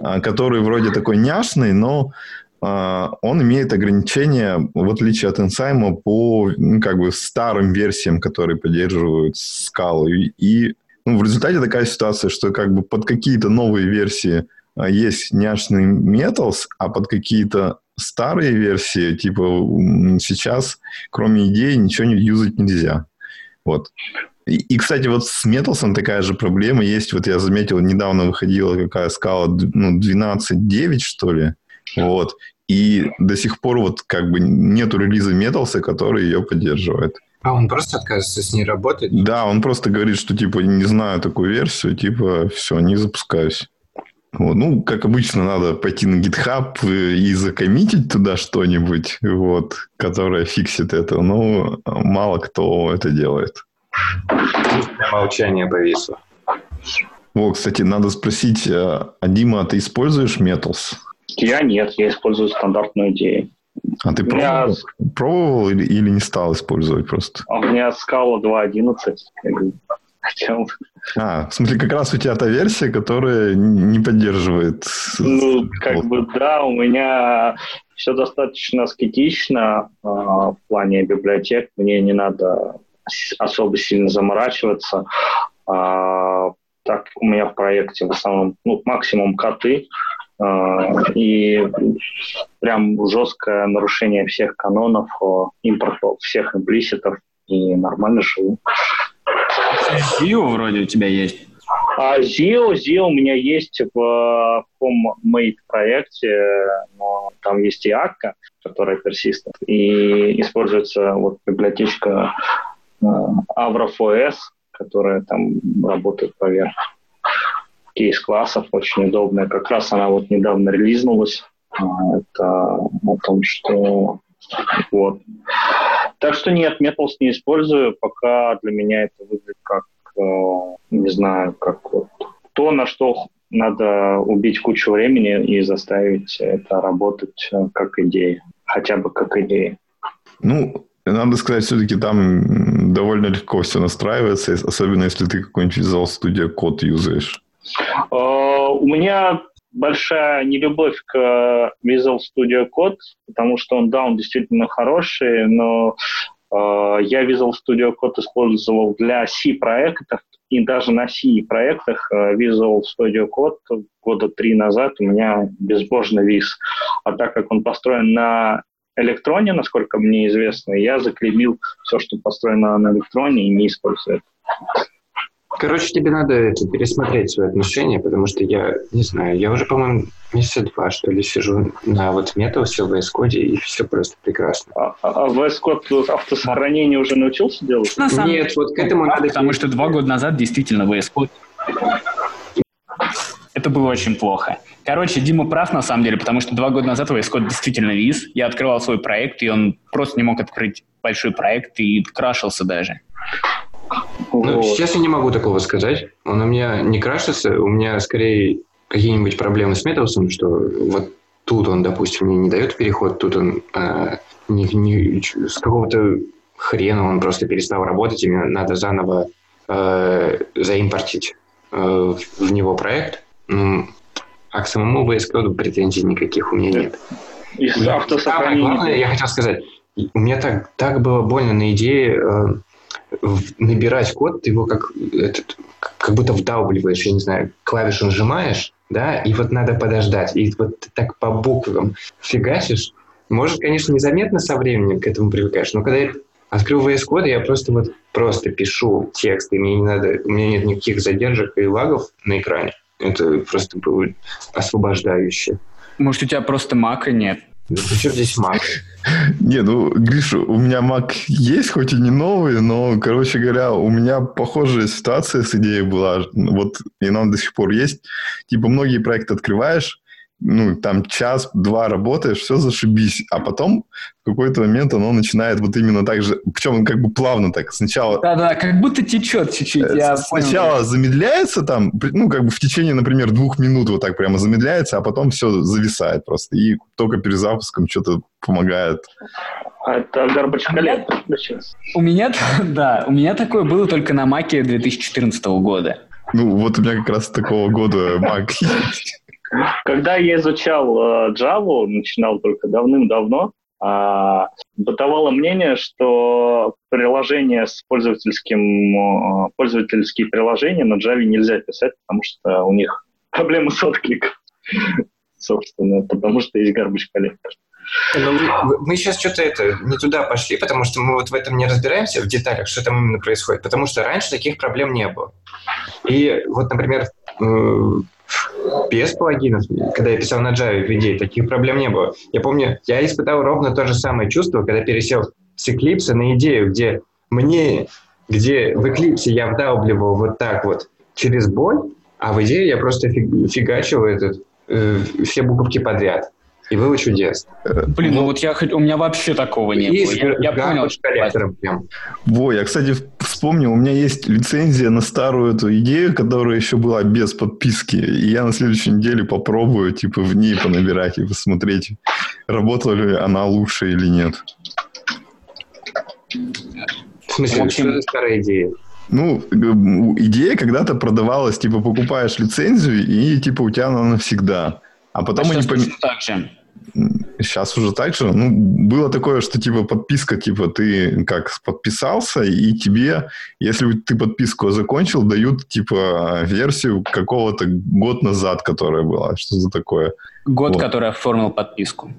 а, который вроде такой няшный, но он имеет ограничения, в отличие от Enzyme, по ну, как бы старым версиям, которые поддерживают скалу. И ну, в результате такая ситуация, что как бы под какие-то новые версии а, есть няшный Metals, а под какие-то старые версии, типа сейчас, кроме идеи, ничего не юзать нельзя. Вот. И, и, кстати, вот с Металсом такая же проблема есть. Вот я заметил, недавно выходила какая скала, ну, 12.9, что ли. Вот. И до сих пор вот как бы нету релиза Металса, который ее поддерживает. А он просто отказывается с ней работать? Да, он просто говорит, что типа не знаю такую версию, типа все, не запускаюсь. Вот. Ну, как обычно, надо пойти на GitHub и закоммитить туда что-нибудь, вот, которое фиксит это. Но мало кто это делает. Молчание повисло. О, кстати, надо спросить, э, а Дима, ты используешь Metals? Я нет, я использую стандартную идею. А ты меня пробовал, пробовал или, или не стал использовать просто? А У меня скала 2.11. Я говорю, Хотел. А, в смысле, как раз у тебя та версия, которая не поддерживает... Ну, как бы, да, у меня все достаточно аскетично а, в плане библиотек. Мне не надо особо сильно заморачиваться. А, так у меня в проекте в основном ну, максимум коты. А, и прям жесткое нарушение всех канонов, а, импорт всех имплиситов. И нормально живу. Зио вроде у тебя есть. А Zio, Zio у меня есть в HomeMate проекте, но там есть и Akka, которая персистент, и используется вот библиотечка э, AvrofOS, которая там работает поверх кейс-классов, очень удобная. Как раз она вот недавно релизнулась. А, Это о том, что вот. Так что нет, Metals не использую, пока для меня это выглядит как, э, не знаю, как вот то, на что надо убить кучу времени и заставить это работать э, как идея, хотя бы как идея. Ну, надо сказать, все-таки там довольно легко все настраивается, особенно если ты какой-нибудь Visual Studio код юзаешь. Э, У меня большая нелюбовь к Visual Studio Code, потому что он, да, он действительно хороший, но э, я Visual Studio Code использовал для C-проектов, и даже на C-проектах э, Visual Studio Code года три назад у меня безбожно вис. А так как он построен на электроне, насколько мне известно, я заклеймил все, что построено на электроне, и не использую это. Короче, тебе надо это, пересмотреть свои отношения, потому что я, не знаю, я уже, по-моему, месяца два, что ли, сижу на вот метаусе в VS Code, и все просто прекрасно. А, а VS Code автосохранение уже научился делать? На самом Нет, деле, вот к этому надо... Потому что два года назад действительно VS Code это было очень плохо. Короче, Дима прав на самом деле, потому что два года назад VS Code действительно вис. Я открывал свой проект, и он просто не мог открыть большой проект и крашился даже. Ну, Вот. сейчас я не могу такого сказать. Он у меня не крашится, у меня скорее какие-нибудь проблемы с метаусом, что вот тут он, допустим, мне не дает переход, тут он э, не- не- с какого-то хрена он просто перестал работать, и мне надо заново э, заимпортить э, в него проект. Ну, а к самому VS Code претензий никаких у меня нет. И И Самое главное, я хотел сказать, у меня так, так было больно на идее набирать код, ты его как, этот, как будто вдалбливаешь, я не знаю, клавишу нажимаешь, да, и вот надо подождать. И вот ты так по буквам фигачишь. Может, конечно, незаметно со временем к этому привыкаешь, но когда я открыл VS Code, я просто вот просто пишу текст, и мне не надо, у меня нет никаких задержек и лагов на экране. Это просто было освобождающе. Может, у тебя просто мака нет? Да при чем здесь Mac? Не, ну, Гриша, у меня Mac есть, хоть и не новый, но, короче говоря, у меня похожая ситуация с идеей была. Вот, и она до сих пор есть. Типа, многие проекты открываешь, ну, там час-два работаешь, все зашибись, а потом в какой-то момент оно начинает вот именно так же, причем как бы плавно так. Сначала Да-да, как будто течет чуть-чуть. Э, я Сначала понял. замедляется там, ну, как бы в течение, например, двух минут вот так прямо замедляется, а потом все зависает просто. И только перезапуском что-то помогает. А Это garbage collector включился. У меня, да, у меня такое было только на маке 2014 года. Ну, вот у меня как раз такого года Mac есть. Когда я изучал э, Java, начинал только давным-давно, а, бытовало мнение, что приложения с пользовательским, э, пользовательские приложения на Java нельзя писать, потому что у них проблемы с откликом. Собственно, потому что есть garbage collector. Ну, мы, сейчас что-то это не туда пошли, потому что мы вот в этом не разбираемся в деталях, что там именно происходит, потому что раньше таких проблем не было. И вот, например, без плагинов, когда я писал на Java в идее, таких проблем не было. Я помню, я испытал ровно то же самое чувство, когда пересел с Eclipse на идею, где мне, где в Eclipse я вдалбливал вот так вот через боль, а в идее я просто фиг- фигачил этот, э, все буковки подряд. И было чудесно. Блин, ну вот я хоть... У меня вообще такого не было. Я, я понял, с что... коллектором прям. Во, я, кстати, вспомнил, у меня есть лицензия на старую эту идею, которая еще была без подписки. И я на следующей неделе попробую, типа, в ней понабирать и посмотреть, работала ли она лучше или нет. В смысле, В общем- что старая идея? Ну, идея когда-то продавалась, типа, покупаешь лицензию, и, типа, у тебя она навсегда. А потом А они пом- так же. Сейчас уже так же. Ну, было такое, что типа подписка, типа ты как подписался, и тебе, если ты подписку закончил, дают типа версию какого-то год назад, которая была. Что за такое? Год, Вот. который оформил подписку.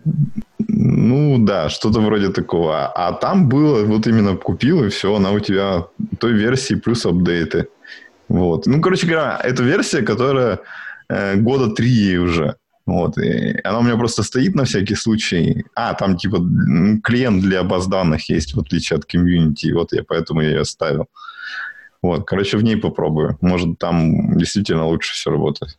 Ну да, что-то вроде такого. А там было, вот именно купил, и все, она у тебя той версии плюс апдейты. Вот. Ну, короче говоря, это версия, которая э, года три уже. Вот. И она у меня просто стоит на всякий случай. А, там типа клиент для баз данных есть, в отличие от комьюнити. Вот я поэтому ее оставил. Вот, короче, в ней попробую. Может, там действительно лучше все работает.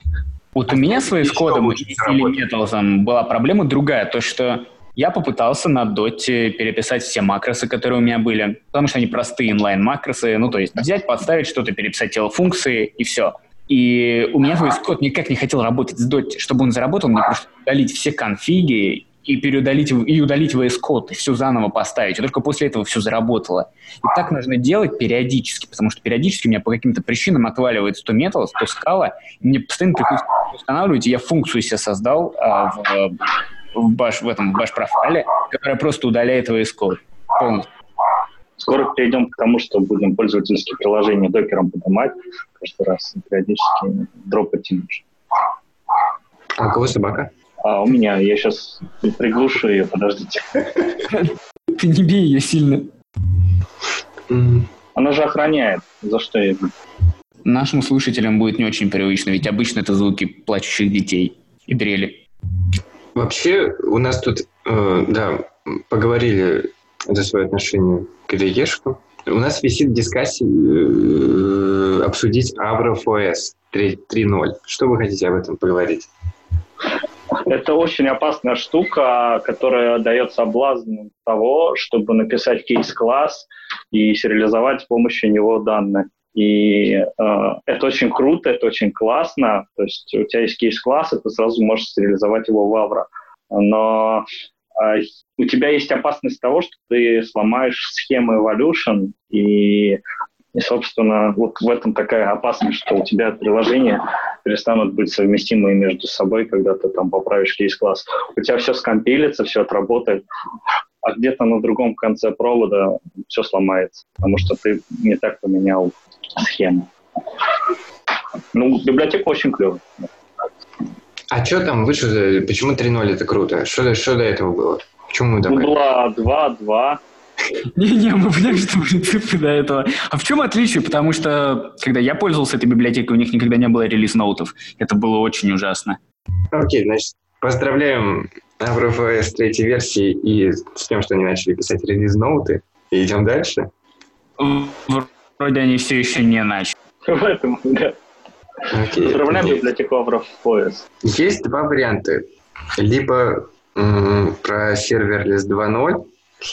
Вот у меня с еще кодом лучше и заработать. Metals'ом была проблема другая, то что я попытался на доте переписать все макросы, которые у меня были, потому что они простые инлайн-макросы, ну то есть взять, подставить что-то, переписать тело функции и все. И у меня VS Code никак не хотел работать с доте. Чтобы он заработал, мне просто удалить все конфиги и переудалить и удалить VS Code, и все заново поставить. И только после этого все заработало. И так нужно делать периодически, потому что периодически у меня по каким-то причинам отваливается то Metals, то скала, и мне постоянно приходится устанавливать, и я функцию себе создал а, в, в, баш, в этом баш профайле, которая просто удаляет VS Code полностью. Скоро перейдем к тому, что будем пользовательские приложения докером поднимать каждый раз периодически дропать имидж. А у кого собака? А у меня, я сейчас приглушу ее, подождите. Ты не бей ее сильно. Она же охраняет. За что я бью? Нашим слушателям будет не очень привычно, ведь обычно это звуки плачущих детей и дрели. Вообще, у нас тут, э, да, поговорили за свое отношение к IDE-шкам. У нас висит дискуссия э, обсудить Avro OS 3.0. Что вы хотите об этом поговорить? Это очень опасная штука, которая дает соблазн того, чтобы написать кейс-класс и сериализовать с помощью него данные. И э, это очень круто, это очень классно. То есть у тебя есть кейс-класс, и ты сразу можешь сериализовать его в Avro. Но у тебя есть опасность того, что ты сломаешь схему Evolution, и, и, собственно, вот в этом такая опасность, что у тебя приложения перестанут быть совместимы между собой, когда ты там поправишь кейс-класс. У тебя все скомпилится, все отработает, а где-то на другом конце провода все сломается, потому что ты не так поменял схему. Ну, библиотека очень клевая. А что там выше? за- Почему 3.0 это круто? Что, что до этого было? Почему мы Ну, добавили? была 2-2, Не-не, мы были цифры до этого. А в чем отличие? Потому что, когда я пользовался этой библиотекой, у них никогда не было релиз-ноутов. Это было очень ужасно. Окей, значит, поздравляем Avro OS третьей версии и с тем, что они начали писать релиз-ноуты. И идем дальше. Вроде они все еще не начали. в этом, да. Окей. Поздравляем библиотеку Avro Есть два варианта. Либо м, про serverless 2.0,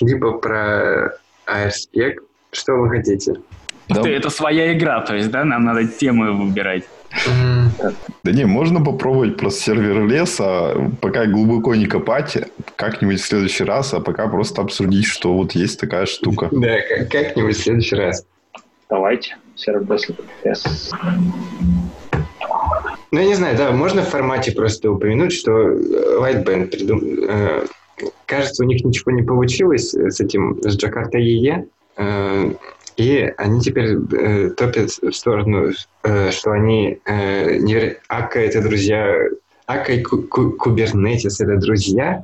либо про AirSpec. Что вы хотите? Да. Ты- Это своя игра, то есть, да, нам надо темы выбирать. Да не, можно попробовать просто serverless а, пока глубоко не копать, как-нибудь в следующий раз, а пока просто обсудить, что вот есть такая штука. Да, как- как-нибудь в следующий раз. Давайте. Сервис Yes. Ну, я не знаю, да, можно в формате просто упомянуть, что э, Lightband придум... э, кажется, у них ничего не получилось с этим, с Джакарта ЕЕ, э, и они теперь э, топят в сторону, э, что они э, неверо- Ака это друзья, Ака и Ку- Ку- Kubernetes это друзья,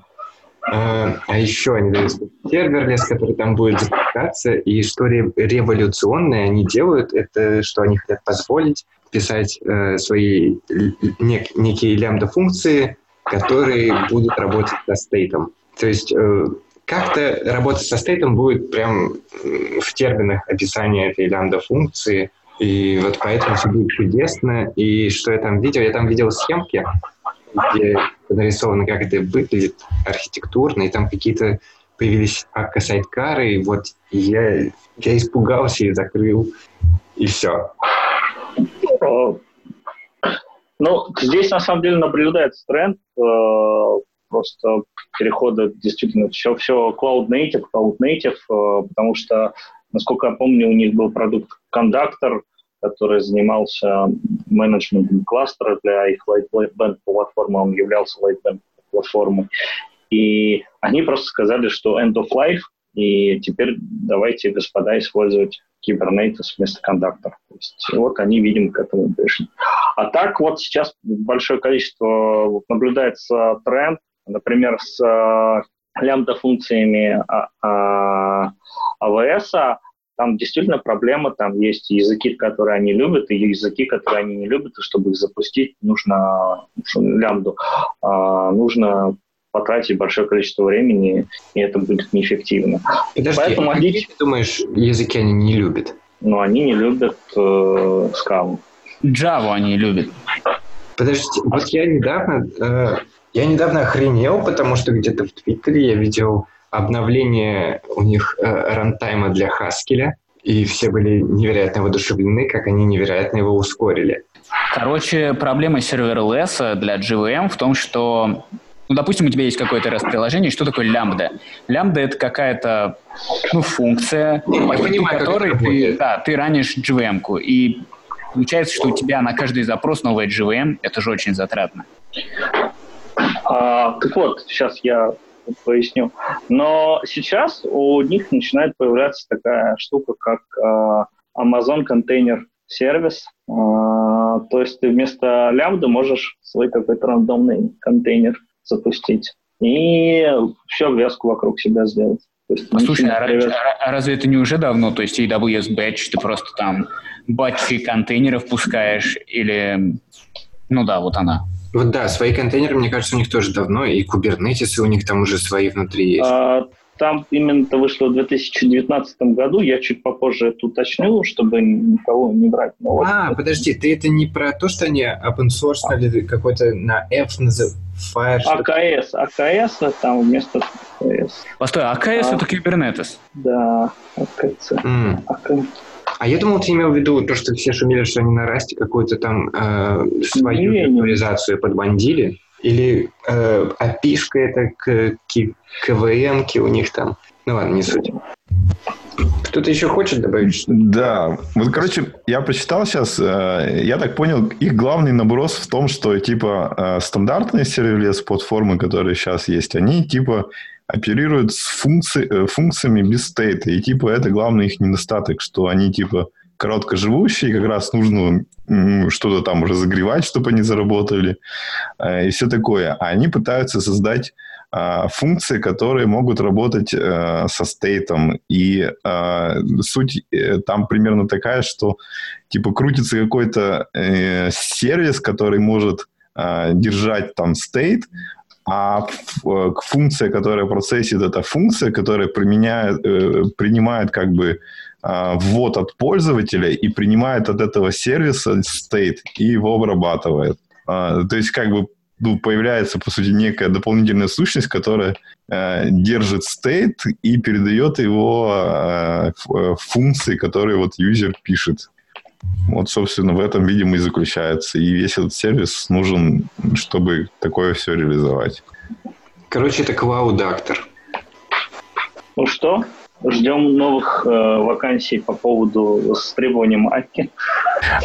а, а еще они дают serverless, который там будет запускаться, и что ре- революционное они делают, это что они хотят позволить писать э, свои нек- некие лямбда-функции, которые будут работать со стейтом. То есть э, как-то работать со стейтом будет прям в терминах описания этой лямбда-функции, и вот поэтому все будет чудесно. И что я там видел? Я там видел схемки, где нарисовано, как это выглядит архитектурно, и там какие-то появились акка-сайткары, и вот я, я испугался и закрыл, и все. Ну, здесь на самом деле наблюдается тренд э, просто перехода действительно все, все cloud native, cloud native, э, потому что, насколько я помню, у них был продукт Conductor, который занимался менеджментом кластера для их lightband платформы, он являлся lightband платформой. И они просто сказали, что end of life, и теперь давайте, господа, использовать Kubernetes вместо кондактора. То есть, вот они, видимо, к этому пришли. А так вот сейчас большое количество наблюдается тренд, например, с э, лямбда-функциями AWS, а, там действительно проблема, там есть языки, которые они любят, и языки, которые они не любят, и чтобы их запустить, нужно лямбду, а, нужно потратить большое количество времени, и это будет неэффективно. Подожди, Поэтому а какие, ты думаешь, языки они не любят? Ну, они не любят э, скалу. Java они любят. Подождите, вот я недавно, э, я недавно охренел, потому что где-то в Твиттере я видел обновление у них э, рантайма для Haskell, и все были невероятно воодушевлены, как они невероятно его ускорили. Короче, проблема серверлесса для JVM в том, что ну, допустим, у тебя есть какое-то REST-приложение, что такое лямбда? Лямбда — это какая-то ну, функция, по которой ты, да, ты ранишь JVM-ку. И получается, что у тебя на каждый запрос новая JVM, это же очень затратно. А, так вот, сейчас я поясню. Но сейчас у них начинает появляться такая штука, как а, Amazon Container Service. А, то есть ты вместо лямбда можешь свой какой-то рандомный контейнер запустить и всю обвязку вокруг себя сделать. Есть, Слушай, а, а, разве это не уже давно? То есть AWS Batch, ты просто там батчи контейнеров пускаешь или... Ну да, вот она. Вот да, свои контейнеры, мне кажется, у них тоже давно, и кубернетисы у них там уже свои внутри есть. А, там именно это вышло в 2019 году. Я чуть попозже это уточню, чтобы никого не брать. Но а, вот. подожди, ты это не про то, что они open source а. какой-то на F называют? Fire, АКС. АКС там вместо АКС. Постой, АКС а, это Kubernetes? Да, АКС. Mm. АКС. А я думал, ты имел в виду то, что все шумели, что они на расте какую-то там э, свою виртуализацию подбандили. Или э, опишка это к, к КВМ у них там. Ну ладно, не суть. Кто-то еще хочет добавить что-то? Да. Вот, короче, я прочитал сейчас, э, я так понял, их главный наброс в том, что, типа, э, стандартные сервис-платформы, которые сейчас есть, они, типа, оперируют с функци... Э, функциями без стейта. И, типа, это главный их недостаток, что они, типа, короткоживущие, как раз нужно что-то там разогревать, чтобы они заработали, и все такое. А они пытаются создать а, функции, которые могут работать э, со стейтом. И э, суть э, там примерно такая, что типа крутится какой-то э, сервис, который может э, держать там стейт, а функция, которая процессит, это функция, которая применяет, э, принимает как бы э, ввод от пользователя и принимает от этого сервиса стейт и его обрабатывает. Uh, то есть как бы ну, появляется, по сути, некая дополнительная сущность, которая э, держит стейт и передает его э, э, функции, которые вот юзер пишет. Вот, собственно, в этом, видимо, и заключается. И весь этот сервис нужен, чтобы такое все реализовать. Короче, это клауд-актор. Ну что, Ждем новых э, вакансий по поводу с требованием Акки.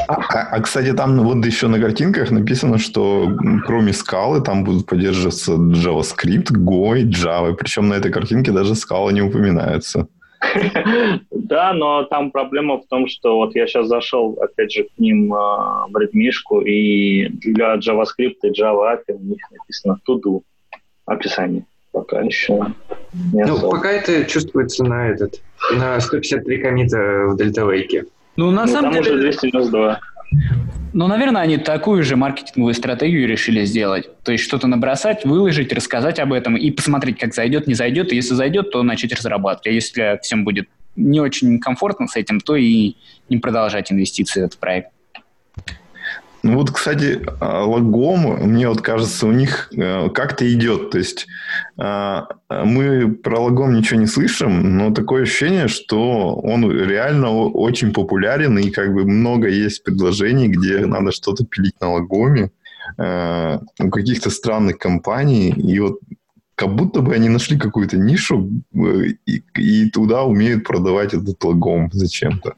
А, а, а, кстати, там вот еще на картинках написано, что кроме скалы там будут поддерживаться JavaScript, Go и Java. Причем на этой картинке даже скала не упоминается. Да, но там проблема в том, что вот я сейчас зашел, опять же, к ним э, в редмишку, и для JavaScript и Java API у них написано to do описание пока еще не Ну, особо. пока это чувствуется на этот, на 153 комита в Дельта Лейке. Ну, на ну, самом там деле... уже 292. Ну, наверное, они такую же маркетинговую стратегию решили сделать. То есть что-то набросать, выложить, рассказать об этом и посмотреть, как зайдет, не зайдет. И если зайдет, то начать разрабатывать. А если всем будет не очень комфортно с этим, то и не продолжать инвестиции в этот проект. Ну вот, кстати, а, логом, мне вот кажется, у них э, как-то идет. То есть а, мы про логом ничего не слышим, но такое ощущение, что он реально очень популярен, и как бы много есть предложений, где надо что-то пилить на логоме э, у каких-то странных компаний. И вот как будто бы они нашли какую-то нишу э, и, и туда умеют продавать этот логом зачем-то.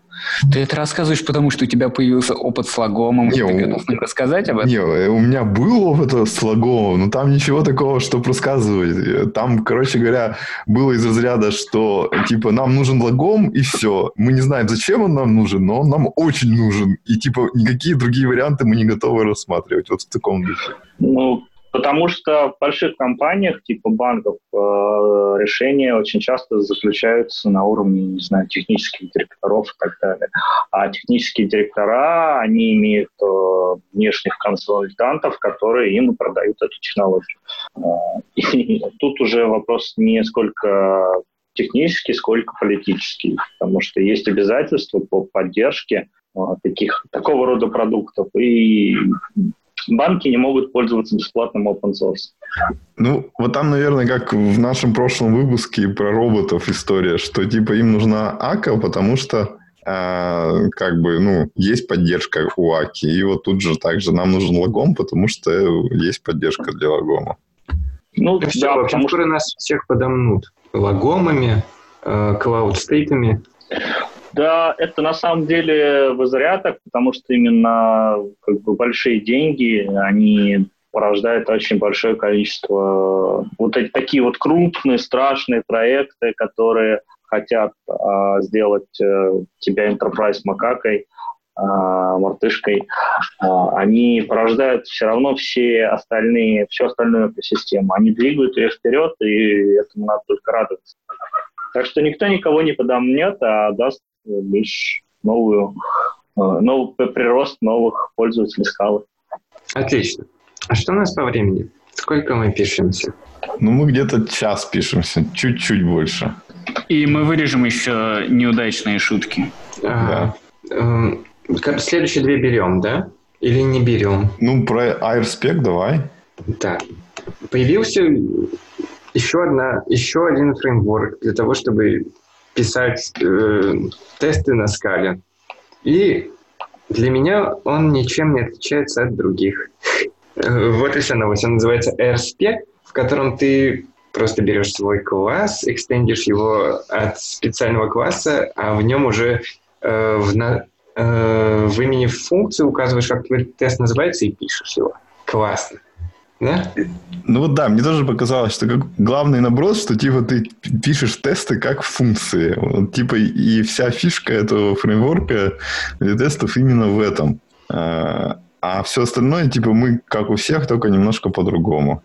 Ты это рассказываешь, потому что у тебя появился опыт с логомом, не, и ты готов нам рассказать об этом? Не, э, у меня был опыт с логомом, но там ничего такого, чтобы рассказывать. Там, короче говоря, было из разряда, что типа нам нужен логом, и все. Мы не знаем, зачем он нам нужен, но он нам очень нужен. И типа никакие другие варианты мы не готовы рассматривать. Вот в таком духе. Ну, Потому что в больших компаниях типа банков э, решения очень часто заключаются на уровне, не знаю, технических директоров и так далее. А технические директора, они имеют э, внешних консультантов, которые им продают эту технологию. Э, и тут уже вопрос не сколько технический, сколько политический, потому что есть обязательства по поддержке таких, такого рода продуктов. И банки не могут пользоваться бесплатным open source. Ну, вот там, наверное, как в нашем прошлом выпуске про роботов история, что типа им нужна АКА, потому что э, как бы, ну, есть поддержка у АКИ. И вот тут же также нам нужен логом, потому что есть поддержка для логома. Ну, да, все, потому что нас всех подомнут логомами, э, клауд-стейтами. Да, это на самом деле в так, потому что именно как бы, большие деньги, они порождают очень большое количество вот эти такие вот крупные, страшные проекты, которые хотят а, сделать а, тебя enterprise макакой, а, мартышкой, а, они порождают все равно все остальные, всю остальную экосистему. Они двигают ее вперед, и этому надо только радоваться. Так что никто никого не подомнет, а даст лишь новую, э, новый прирост новых пользователей скалы. Отлично. А что у нас по времени? Сколько мы пишемся? Ну, мы где-то час пишемся, чуть-чуть больше. И мы вырежем еще неудачные шутки. А, да. Э, следующие две берем, да? Или не берем? Ну, про AirSpec давай. Так. Появился еще, одна, еще один фреймворк для того, чтобы писать э, тесты на скале. И для меня он ничем не отличается от других. Э, вот и новость. Он называется AirSpec, в котором ты просто берешь свой класс, экстендишь его от специального класса, а в нем уже э, в, на, э, в имени функции указываешь, как твой тест называется, и пишешь его. Классно. Да? Ну вот да, мне тоже показалось, что как главный наброс, что типа ты пишешь тесты как функции. Вот, типа и вся фишка этого фреймворка для тестов именно в этом. А, а все остальное, типа, мы, как у всех, только немножко по-другому.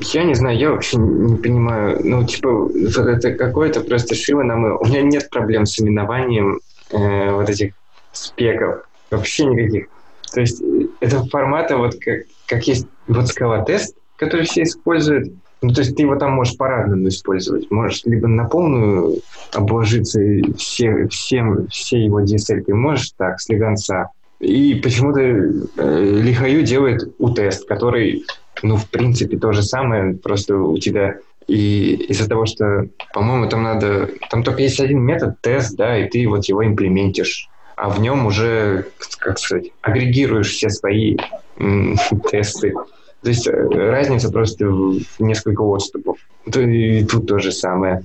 Я не знаю, я вообще не понимаю. Ну, типа, это какое-то просто шило нам. У меня нет проблем с именованием э, вот этих спеков. Вообще никаких. То есть э, это формата вот как, как есть вот скала-тест, который все используют. Ну, то есть ты его там можешь по-разному использовать. Можешь либо на полную обложиться все, всем, все его DSL, ты можешь так, с легонца. И почему-то э, Лихаю делает у-тест, который, ну, в принципе, то же самое, просто у тебя и из-за того, что, по-моему, там надо... Там только есть один метод, тест, да, и ты вот его имплементишь а в нем уже, как сказать, агрегируешь все свои тесты. То есть э, разница просто в несколько отступов. И тут то же самое.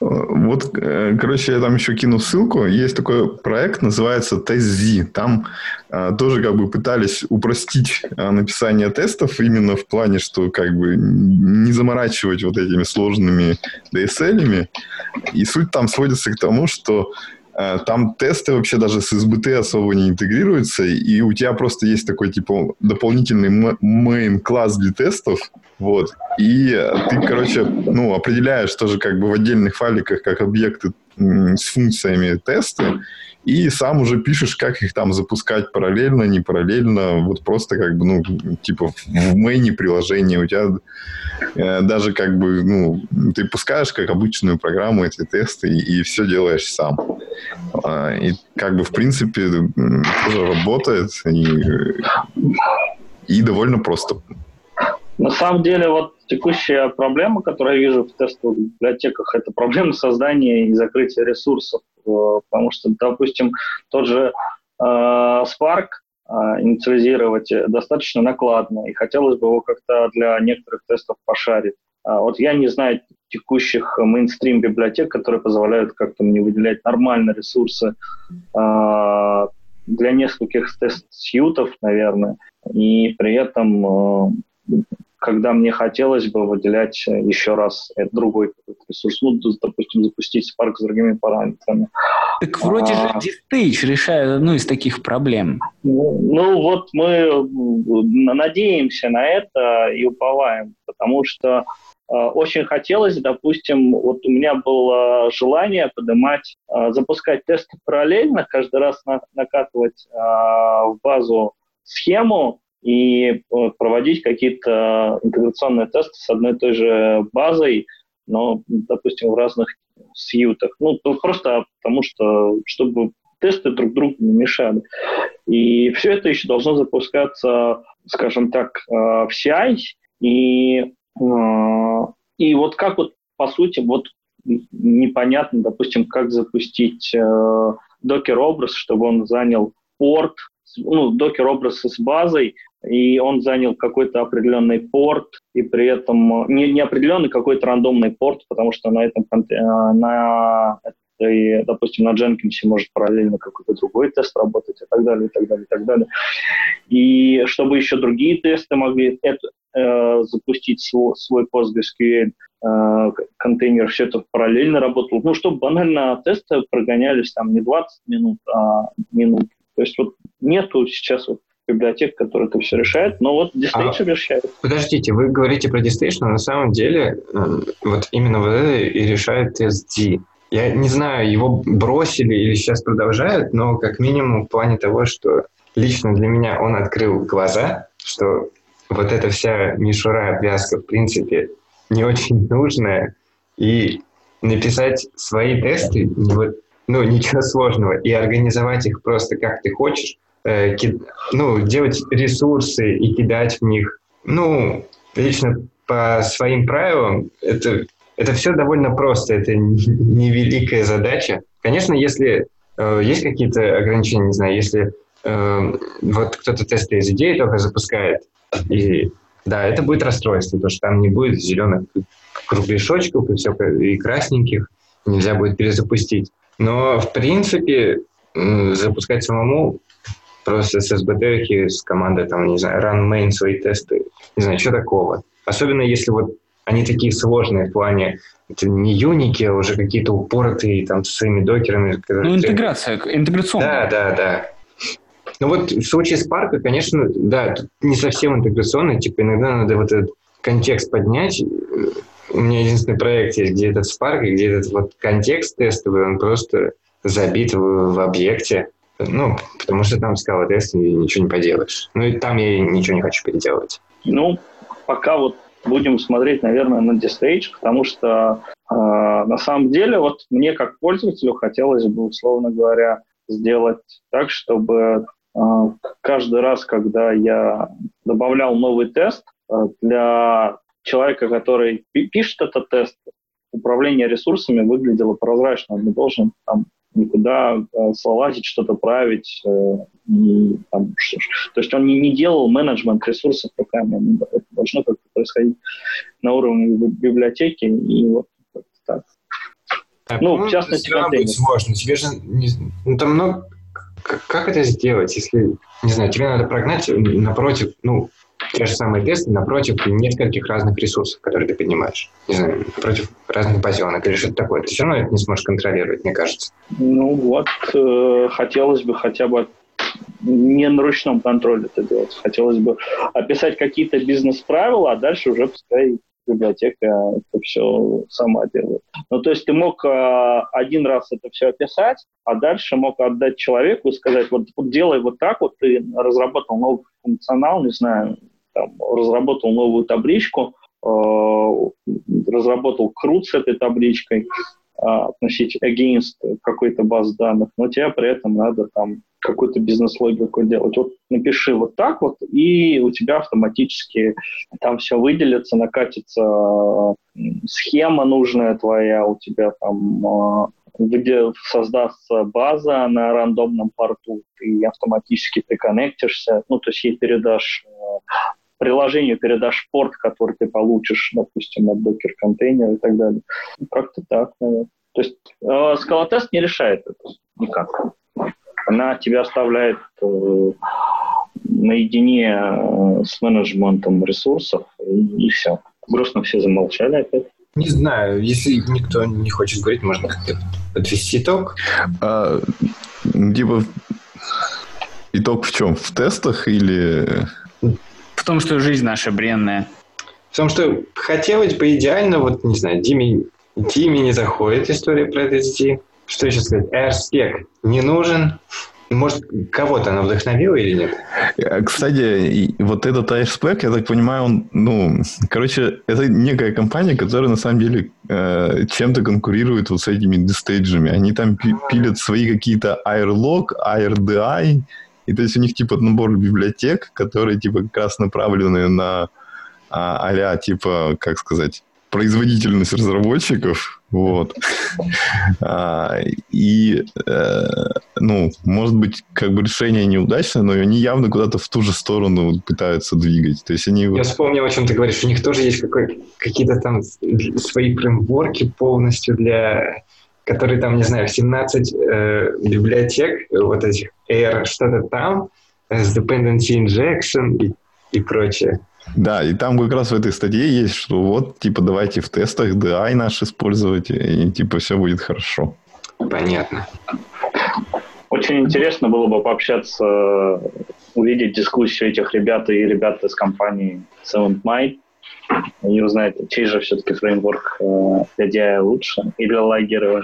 Вот, э, короче, я там еще кину ссылку. Есть такой проект, называется TestZ. Там а, тоже как бы пытались упростить а, написание тестов именно в плане, что как бы не заморачивать вот этими сложными DSL-ами. И суть там сводится к тому, что там тесты вообще даже с SBT особо не интегрируются, и у тебя просто есть такой, типа, дополнительный main класс для тестов, вот, и ты, короче, ну, определяешь тоже как бы в отдельных файликах как объекты с функциями тесты, и сам уже пишешь, как их там запускать параллельно, не параллельно, вот просто как бы, ну, типа в мейне приложения у тебя э, даже как бы, ну, ты пускаешь как обычную программу эти тесты и, и все делаешь сам. А, и как бы, в принципе, тоже работает и, и довольно просто. На самом деле, вот текущая проблема, которую я вижу в тестовых библиотеках, это проблема создания и закрытия ресурсов. Э, потому что, допустим, тот же э, Spark э, инициализировать достаточно накладно, и хотелось бы его как-то для некоторых тестов пошарить. А вот я не знаю текущих мейнстрим библиотек, которые позволяют как-то мне выделять нормально ресурсы для нескольких тест-сьютов, наверное, и при этом когда мне хотелось бы выделять еще раз другой ресурс, ну, допустим, запустить Spark с другими параметрами. Так вроде а, же Distage решает одну из таких проблем. Ну, ну, вот мы надеемся на это и уповаем, потому что э, очень хотелось, допустим, вот у меня было желание поднимать, э, запускать тесты параллельно, каждый раз на, накатывать э, в базу схему, и э, проводить какие-то интеграционные тесты с одной и той же базой, но, допустим, в разных сьютах. Ну, просто потому что, чтобы тесты друг другу не мешали. И все это еще должно запускаться, скажем так, э, в CI. И, э, и вот как вот, по сути, вот непонятно, допустим, как запустить докер-образ, чтобы он занял порт, ну, докер-образ с базой, и он занял какой-то определенный порт, и при этом не, не определенный какой-то рандомный порт, потому что на этом э, на этой, допустим, на Jenkins может параллельно какой-то другой тест работать и так далее, и так далее, и так далее. И чтобы еще другие тесты могли это, э, запустить свой, свой PostgreSQL э, контейнер, все это параллельно работало. Ну, чтобы банально тесты прогонялись там не 20 минут, а минут. То есть вот нету сейчас вот библиотек, которые это все решают, но вот Distation а, решает. Подождите, вы говорите про Distation, но на самом деле э, вот именно вот это и решает TSD. Я не знаю, его бросили или сейчас продолжают, но как минимум в плане того, что лично для меня он открыл глаза, что вот эта вся мишура, обвязка, в принципе, не очень нужная, и написать свои тесты, вот, ну, ничего сложного, и организовать их просто как ты хочешь, э, ки, ну, делать ресурсы и кидать в них. Ну, лично по своим правилам это, это все довольно просто, это невеликая задача. Конечно, если э, есть какие-то ограничения, не знаю, если э, вот кто-то тесты из идеи только запускает, и да, это будет расстройство, потому что там не будет зеленых кругляшочков и, все, и красненьких, нельзя будет перезапустить. Но, в принципе, запускать самому Просто с SBT с командой, там, не знаю, run main свои тесты. Не знаю, что такого. Особенно если вот они такие сложные в плане, это не юники, а уже какие-то упоротые там с своими докерами. Ну, интеграция, интеграционная. Да, да, да. Ну вот в случае с парка, конечно, да, тут не совсем интеграционный, типа иногда надо вот этот контекст поднять. У меня единственный проект есть, где этот Spark, где этот вот контекст тестовый, он просто забит в, в объекте. Ну, потому что там скала тест, и ничего не поделаешь. Ну, и там я ничего не хочу переделывать. Ну, пока вот будем смотреть, наверное, на Distage, потому что э, на самом деле вот мне как пользователю хотелось бы, условно говоря, сделать так, чтобы э, каждый раз, когда я добавлял новый тест э, для человека, который пишет этот тест, управление ресурсами выглядело прозрачно. Он не должен там никуда э, залазить, что-то править. Э, и, там, что, то есть он не, не делал менеджмент ресурсов руками. Это должно как-то происходить на уровне библиотеки. И вот так. А, ну, в частности, быть сложно. Тебе же не, ну, там много... Как, как это сделать, если, не знаю, тебе надо прогнать напротив, ну, те же самые тесты напротив нескольких разных ресурсов, которые ты поднимаешь. Не знаю, напротив разных базионок или что-то такое. Ты все равно это не сможешь контролировать, мне кажется. Ну вот, э, хотелось бы хотя бы не на ручном контроле это делать. Хотелось бы описать какие-то бизнес-правила, а дальше уже пускай библиотека это все сама делает. Ну, то есть ты мог э, один раз это все описать, а дальше мог отдать человеку и сказать, вот, вот делай вот так вот, ты разработал новый функционал, не знаю, там, разработал новую табличку, э, разработал крут с этой табличкой, а, относить against какой-то баз данных, но тебе при этом надо там какую-то бизнес-логику делать. Вот напиши вот так вот, и у тебя автоматически там все выделится, накатится схема нужная твоя, у тебя там а, где создастся база на рандомном порту, и автоматически ты коннектишься, ну, то есть ей передашь э, приложению передашь порт, который ты получишь, допустим, от докер-контейнера и так далее. Как-то так, наверное. То есть э, скалотест не решает это никак. Она тебя оставляет э, наедине э, с менеджментом ресурсов, и, и все. Грустно все замолчали опять. Не знаю, если никто не хочет говорить, можно как-то подвести итог. А, типа, итог в чем? В тестах или... В том, что жизнь наша бренная. В том, что хотелось бы идеально, вот, не знаю, Диме, Диме не заходит история про SSD. Что еще сказать? AirSpec не нужен. Может, кого-то она вдохновила или нет? Э, кстати, вот этот AirSpec, я так понимаю, он, ну, короче, это некая компания, которая на самом деле э, чем-то конкурирует вот с этими дистейджами. Они там пилят свои какие-то AirLog, AirDI, и то есть у них типа набор библиотек, которые типа как раз направлены на а, типа, как сказать, производительность разработчиков, вот. А, и, э, ну, может быть, как бы решение неудачное, но они явно куда-то в ту же сторону пытаются двигать. То есть они... Я вспомнил, о чем ты говоришь. У них тоже есть какие-то там свои фреймворки полностью для которые там, не знаю, 17 э, библиотек, вот этих Air, что-то там, с dependency injection и, и прочее. Да, и там как раз в этой статье есть, что вот, типа, давайте в тестах DI наш использовать, и, типа, все будет хорошо. Понятно. Очень интересно было бы пообщаться, увидеть дискуссию этих ребят и ребят из компании Seventh Mind, и узнать, чей же все-таки фреймворк э, для DI лучше или лагеры.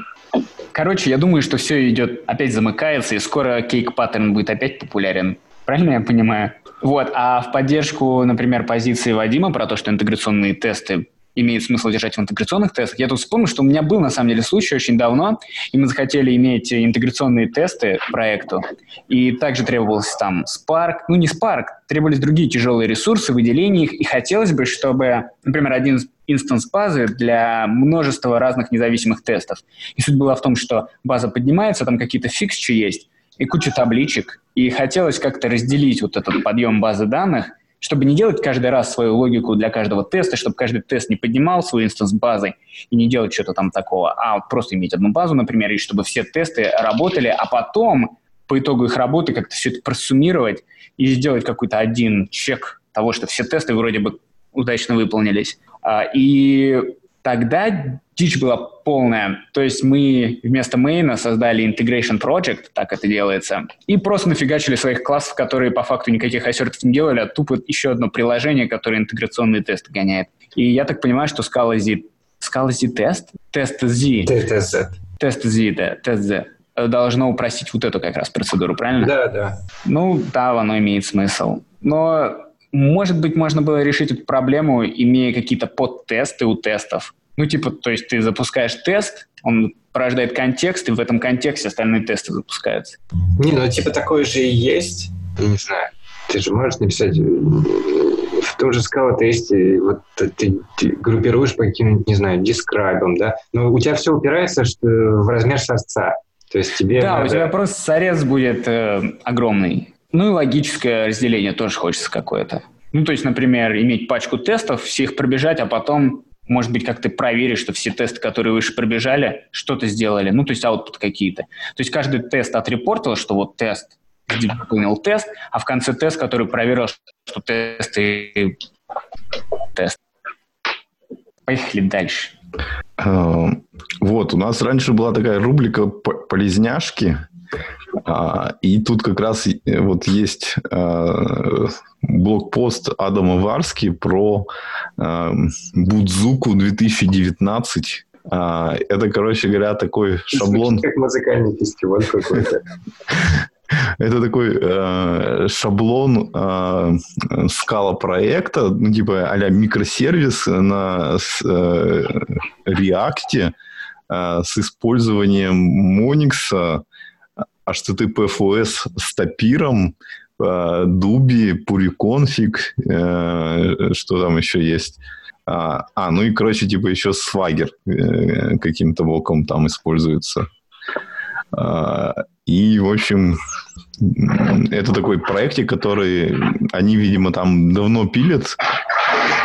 Короче, я думаю, что все идет, опять замыкается, и скоро кейк паттерн будет опять популярен. Правильно я понимаю? Вот, а в поддержку, например, позиции Вадима про то, что интеграционные тесты имеет смысл держать в интеграционных тестах. Я тут вспомнил, что у меня был на самом деле случай очень давно, и мы захотели иметь интеграционные тесты проекту, и также требовался там Spark, ну не Spark, требовались другие тяжелые ресурсы, выделение их, и хотелось бы, чтобы, например, один инстанс базы для множества разных независимых тестов. И суть была в том, что база поднимается, там какие-то фиксчи есть, и куча табличек, и хотелось как-то разделить вот этот подъем базы данных, чтобы не делать каждый раз свою логику для каждого теста, чтобы каждый тест не поднимал свой instance базы и не делать что-то там такого, а просто иметь одну базу, например, и чтобы все тесты работали, а потом по итогу их работы как-то все это просуммировать и сделать какой-то один чек того, что все тесты вроде бы удачно выполнились. А, и тогда дичь была полная. То есть мы вместо main а создали integration project, так это делается, и просто нафигачили своих классов, которые по факту никаких assert ов не делали, а тупо еще одно приложение, которое интеграционные тесты гоняет. И я так понимаю, что Scala Z... Scala Z тест? Тест Z. Тест Z. Тест Z, да, тест Z должно упростить вот эту как раз процедуру, правильно? Да, да. Ну, да, оно имеет смысл. Но, может быть, можно было решить эту проблему, имея какие-то подтесты у тестов. Ну, типа, то есть ты запускаешь тест, он порождает контекст, и в этом контексте остальные тесты запускаются. Не, ну, типа, такое же и есть. Я не знаю. Ты же можешь написать в том же скала тесте, вот ты, ты группируешь по каким-нибудь, не знаю, дескрайбам, да, но у тебя все упирается что, в размер сорца. То есть тебе Да, надо... у тебя просто сорец будет э, огромный. Ну и логическое разделение тоже хочется какое-то. Ну, то есть, например, иметь пачку тестов, всех пробежать, а потом может быть, как ты проверишь, что все тесты, которые выше пробежали, что-то сделали, ну, то есть output какие-то. То есть каждый тест отрепортил, что вот тест выполнил тест, а в конце тест, который проверил, что тесты тест. Поехали дальше. А, вот, у нас раньше была такая рубрика «Полезняшки», и тут как раз э, вот есть а, блокпост Адама Варски про а, Будзуку 2019. Это, короче говоря, такой шаблон... Как музыкальный фестиваль какой-то. Это такой э, шаблон э, скала проекта, ну, типа а микросервис на э, React, э, с использованием Monix, HTTPFS с топиром, э, Дуби, Пуриконфиг, э, что там еще есть. А, а, ну и, короче, типа еще Swagger э, каким-то боком там используется. А, и, в общем, это такой проектик, который они, видимо, там давно пилят,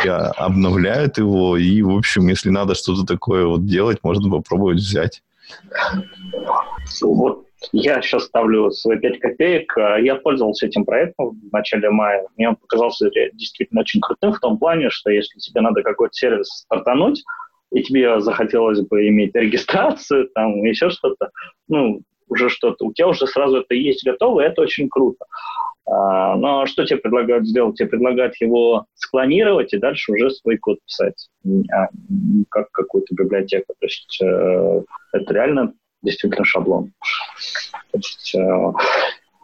обновляют его, и, в общем, если надо что-то такое вот делать, можно попробовать взять. Вот я сейчас ставлю свои 5 копеек. Я пользовался этим проектом в начале мая. Мне он показался действительно очень крутым в том плане, что если тебе надо какой-то сервис стартануть, и тебе захотелось бы иметь регистрацию, там, еще что-то, ну, уже что-то, у тебя уже сразу это есть готово, и это очень круто. А, но что тебе предлагают сделать? Тебе предлагают его склонировать и дальше уже свой код писать, а как какую-то библиотеку. То есть э, это реально действительно шаблон. Есть, э,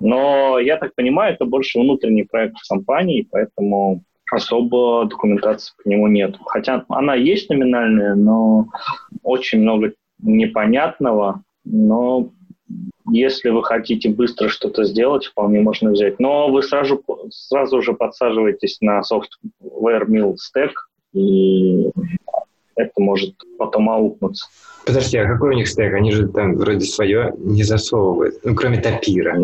но я так понимаю, это больше внутренний проект компании, поэтому особо документации по нему нет. Хотя она есть номинальная, но очень много непонятного, но если вы хотите быстро что-то сделать, вполне можно взять. Но вы сразу, сразу же подсаживаетесь на software mill stack, и это может потом аукнуться. Подожди, а какой у них стек? Они же там вроде свое не засовывают, ну, кроме топира.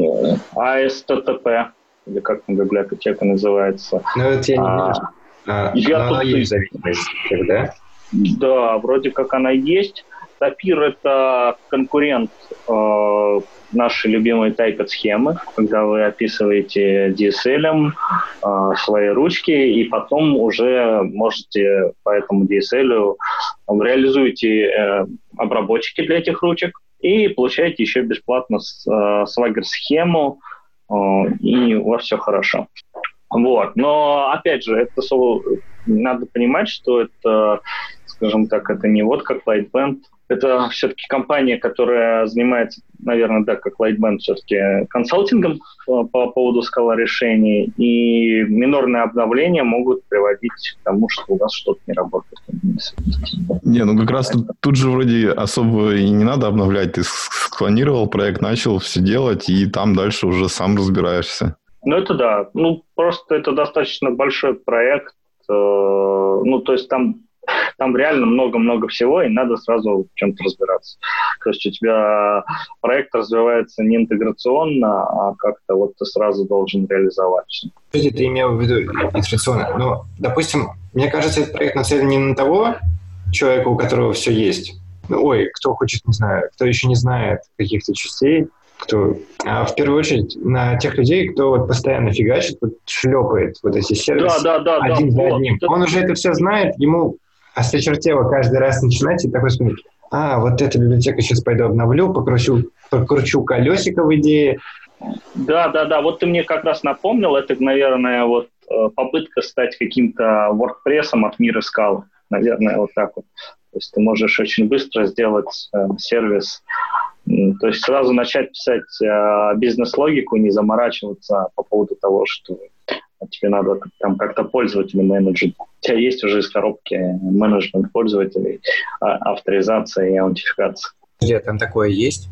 ASTTP, или как там библиотека называется. Ну, это я не а, вижу. А, я тут... есть зависимость, да? Да, вроде как она есть. Тапир – это конкурент э, нашей любимой typed схемы, когда вы описываете DSL э, свои ручки, и потом уже можете по этому DSL реализуете э, обработчики для этих ручек и получаете еще бесплатно э, Swagger схему, э, и у вас все хорошо. Вот. Но, опять же, это надо понимать, что это, скажем так, это не вот как Lightband, это все-таки компания, которая занимается, наверное, да, как Lightband, все-таки консалтингом по, по поводу скала решений, и минорные обновления могут приводить к тому, что у вас что-то не работает. Не, ну как раз тут, тут же вроде особо и не надо обновлять. Ты склонировал проект, начал все делать, и там дальше уже сам разбираешься. Ну, это да. Ну, просто это достаточно большой проект. Э, ну, то есть там там реально много-много всего, и надо сразу в чем-то разбираться. То есть у тебя проект развивается не интеграционно, а как-то вот ты сразу должен реализовать. Что ты имел в виду интеграционно? Ну, допустим, мне кажется, этот проект нацелен не на того человека, у которого все есть. Ну, ой, кто хочет, не знаю, кто еще не знает каких-то частей, кто, а в первую очередь на тех людей, кто вот постоянно фигачит, вот шлепает вот эти сервисы да, да, да, один да, за вот, одним. Он уже это все знает, ему осточертело каждый раз начинать и такой смотреть, а, вот эта библиотека сейчас пойду обновлю, покручу, покручу колесико в идее. Да, да, да, вот ты мне как раз напомнил, это, наверное, вот э, попытка стать каким-то WordPress от мира скал, наверное, вот так вот. То есть ты можешь очень быстро сделать э, сервис, то есть сразу начать писать э, бизнес-логику, не заморачиваться по поводу того, что а тебе надо там как-то пользователей менеджить. У тебя есть уже из коробки менеджмент пользователей, а, авторизация и аутентификация. Нет, там такое есть?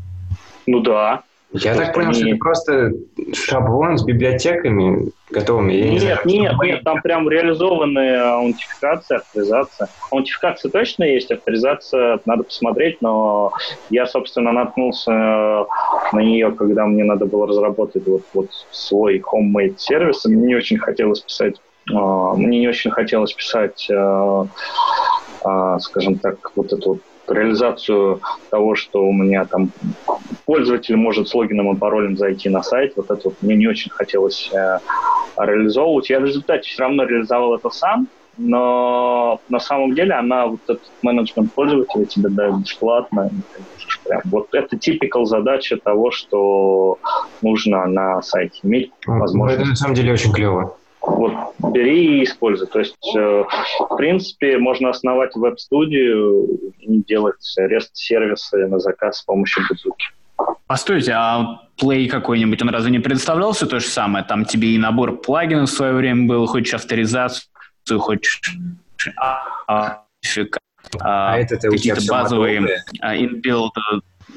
Ну да. Я так понял, что это просто шаблон с библиотеками готовыми. Я нет, не нет, нет, там прям реализованная аутентификация, авторизация. Аутентификация точно есть, авторизация надо посмотреть, но я, собственно, наткнулся на нее, когда мне надо было разработать вот, вот свой homemade сервис, мне не очень хотелось писать а, мне не очень хотелось писать, а, а, скажем так, вот эту вот реализацию того, что у меня там пользователь может с логином и паролем зайти на сайт. Вот это вот мне не очень хотелось э, реализовывать. Я в результате все равно реализовал это сам, но на самом деле она, вот этот менеджмент пользователя тебе дает бесплатно. Прям. Вот это типикал задача того, что нужно на сайте иметь возможность. Ну, это на самом деле очень клево вот бери и используй. То есть, э, в принципе, можно основать веб-студию и делать REST-сервисы на заказ с помощью бутылки. Постойте, а Play какой-нибудь, он разве не представлялся то же самое? Там тебе и набор плагинов в свое время был, хочешь авторизацию, хочешь а, а, А у тебя какие-то базовые а, inbuilt,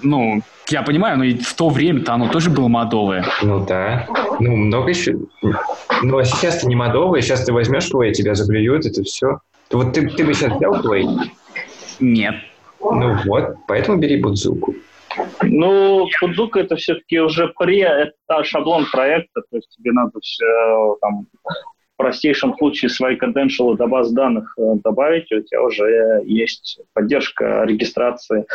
ну, я понимаю, но и в то время-то оно тоже было модовое. Ну да. Ну, много еще. Ну, а сейчас ты не модовый, сейчас ты возьмешь твой, тебя заблюют, это все. Вот ты, ты бы сейчас взял твой, Нет. ну вот, поэтому бери Будзуку. Ну, Фудзука это все-таки уже при, это шаблон проекта, то есть тебе надо все там в простейшем случае свои credentials до баз данных э, добавить, и у тебя уже есть поддержка регистрации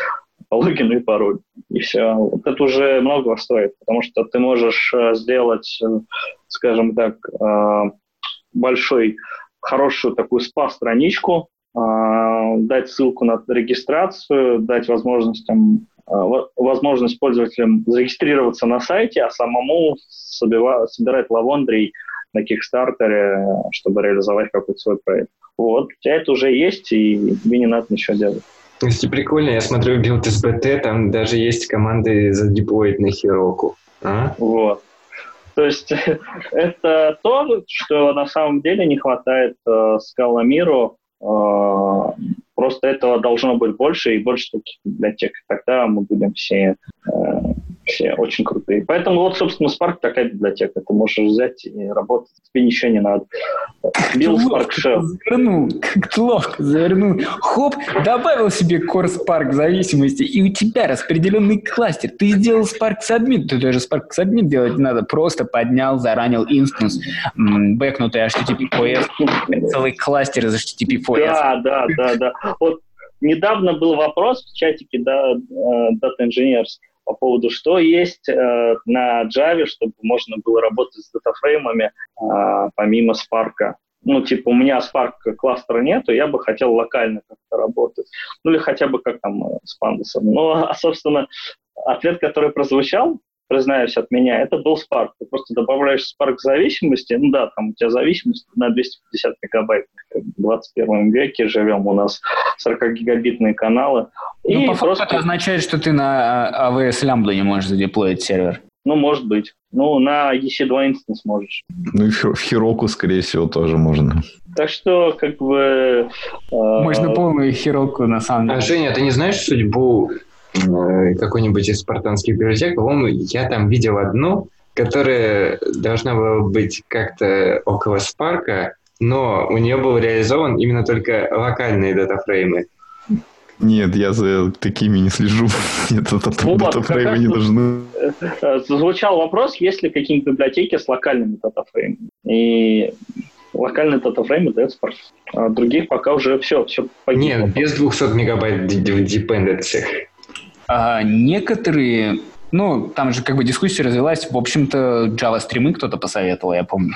логину и пароль. И все. Вот это уже много стоит, потому что ты можешь э, сделать, э, скажем так, э, большой, хорошую такую спа-страничку, дать ссылку на регистрацию, дать возможность там, во- возможность пользователям зарегистрироваться на сайте, а самому собива- собирать лавондрий на Кикстартере, чтобы реализовать какой-то свой проект. Вот, у тебя это уже есть, и тебе не надо ничего делать. Кстати, прикольно, я смотрю build.sbt, там даже есть команды задеплоить на Heroku. А? Вот. То есть это то, что на самом деле не хватает э, Scala миру. Э, просто этого должно быть больше и больше таких библиотек. Тогда мы будем все, э, все очень крутые. Поэтому вот, собственно, Spark такая библиотека. Ты можешь взять и работать. Тебе ничего не надо. Бил Spark Shell. Завернул, как ловко завернул. Хоп, добавил себе Core Spark зависимости, и у тебя распределенный кластер. Ты сделал Spark Submit, ты даже Spark Submit делать не надо, просто поднял, заранил инстанс, бэкнутый HTTP-PS, целый кластер из HTTP-PS. Да, да, да, да. Вот недавно был вопрос в чатике да, э, Data Engineers по поводу, что есть э, на Java, чтобы можно было работать с датафреймами э, помимо Spark. Ну, типа, у меня Spark кластера нету, я бы хотел локально как-то работать. Ну, или хотя бы как там э, с Pandas. Ну, а, собственно, ответ, который прозвучал, признаюсь, от меня, это был Spark. Ты просто добавляешь Spark зависимости, ну да, там у тебя зависимость на 250 мегабайт. В 21 веке живем, у нас 40-гигабитные каналы. Ну, И по факту просто, это означает, что ты на а, AWS Lambda не можешь задеплоить сервер. ну, может быть. Ну, на EC2 инстанс можешь. Ну и в Хи- в Хироку, скорее всего, тоже можно. Так что, как бы... э, Можно полную хероку, на самом А, деле. Женя, ты не знаешь судьбу какой-нибудь из спартанских библиотек? По-моему, я там видел одну, которая должна была быть как-то около Спарка, но у нее был реализован именно только локальные датафреймы. Нет, я за такими не слежу. Нет, датафреймы не должны. Э, Звучал вопрос, есть ли какие-нибудь библиотеки с локальными датафреймами. И локальные датафреймы дает Spark. А других пока уже все, все погибло. Нет, без 200 мегабайт д- dependency. А некоторые, ну, там же как бы дискуссия развелась, в общем-то, Java стримы кто-то посоветовал, я помню.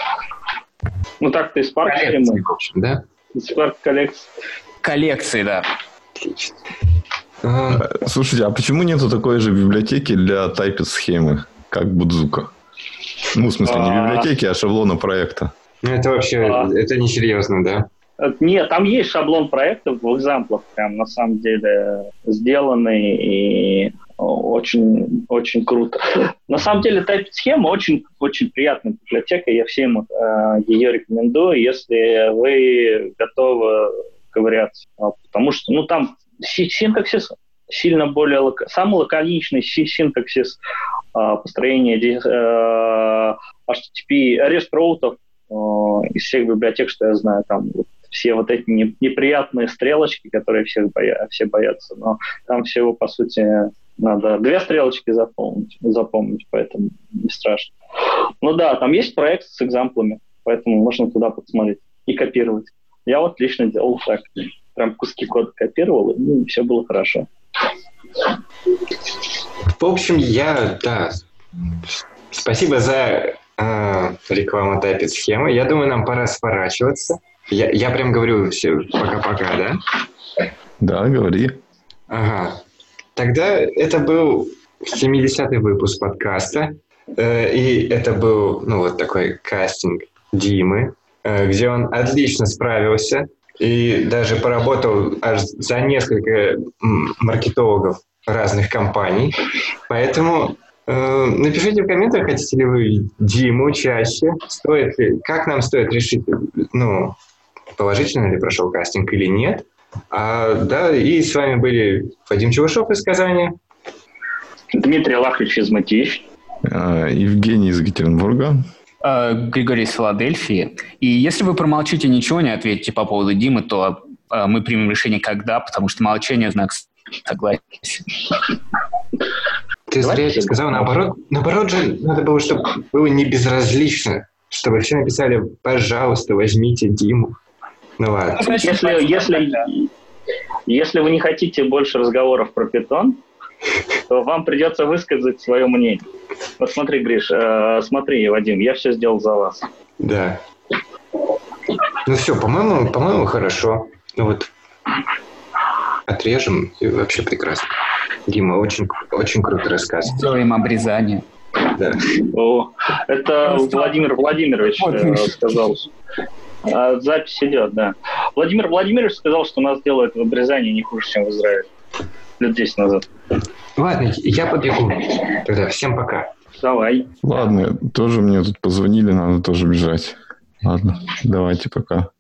Ну так-то и Spark Коллекции, стримы, в общем, да? Spark коллекции. Коллекции, да. Отлично. А, Слушайте, а почему нету такой же библиотеки для тайпит схемы, как Будзука? Ну, в смысле, не А. библиотеки, а шаблона проекта. ну, это вообще, А. это несерьезно, да? Нет, там есть шаблон проектов в экзамплах, прям на самом деле сделанный и очень, очень круто. На самом деле Typed схема очень, очень приятная библиотека, я всем э, ее рекомендую, если вы готовы ковыряться, А, потому что, ну, там си- синтаксис сильно более, лока- самый лаконичный си- синтаксис э, построения э, HTTP, REST роутов э, из всех библиотек, что я знаю, там все вот эти не- неприятные стрелочки, которые всех боя- все боятся, но там всего, по сути, надо две стрелочки запомнить, запомнить, поэтому не страшно. Ну да, там есть проект с экзамплами, поэтому можно туда посмотреть и копировать. Я вот лично делал так. Прям куски кода копировал, и ну, все было хорошо. В общем, я, да, спасибо за э, рекламу тайпит схемы. Я думаю, нам пора сворачиваться. Я, я прям говорю все пока-пока, да? Да, говори. Ага. Тогда это был 70-й выпуск подкаста. Э, и это был, ну, вот такой кастинг Димы, э, где он отлично справился и даже поработал аж за несколько маркетологов разных компаний. Поэтому э, напишите в комментах, хотите ли вы Диму чаще, стоит ли, как нам стоит решить, ну, положительно ли прошел кастинг или нет. А, да, и с вами были Вадим Чевышов из Казани. Дмитрий Лахович из Матищ. А, Евгений из Екатеринбурга. Э, Григорий из Филадельфии. И если вы промолчите ничего не ответите по поводу Димы, то э, мы примем решение когда, потому что молчание знак согласия. Ты зря это сказал. Наоборот, наоборот же надо было, чтобы было не безразлично, чтобы все написали, пожалуйста, возьмите Диму. Ну ладно. Если, если, если вы не хотите больше разговоров про питон, то вам придется высказать свое мнение. Вот смотри, Гриш, э, смотри, Вадим, я все сделал за вас. Да. Ну все, по-моему, по-моему, хорошо. Ну вот отрежем, и вообще прекрасно. Дима, очень, очень круто рассказ. Сделаем обрезание. Да. О, это Владимир Владимирович Вот, э, сказал. А, запись идет, да. Владимир Владимирович сказал, что нас делают в обрезании не хуже, чем в Израиле. Лет 10 назад. Ладно, я побегу. Тогда всем пока. Давай. Ладно, тоже мне тут позвонили, надо тоже бежать. Ладно, давайте пока.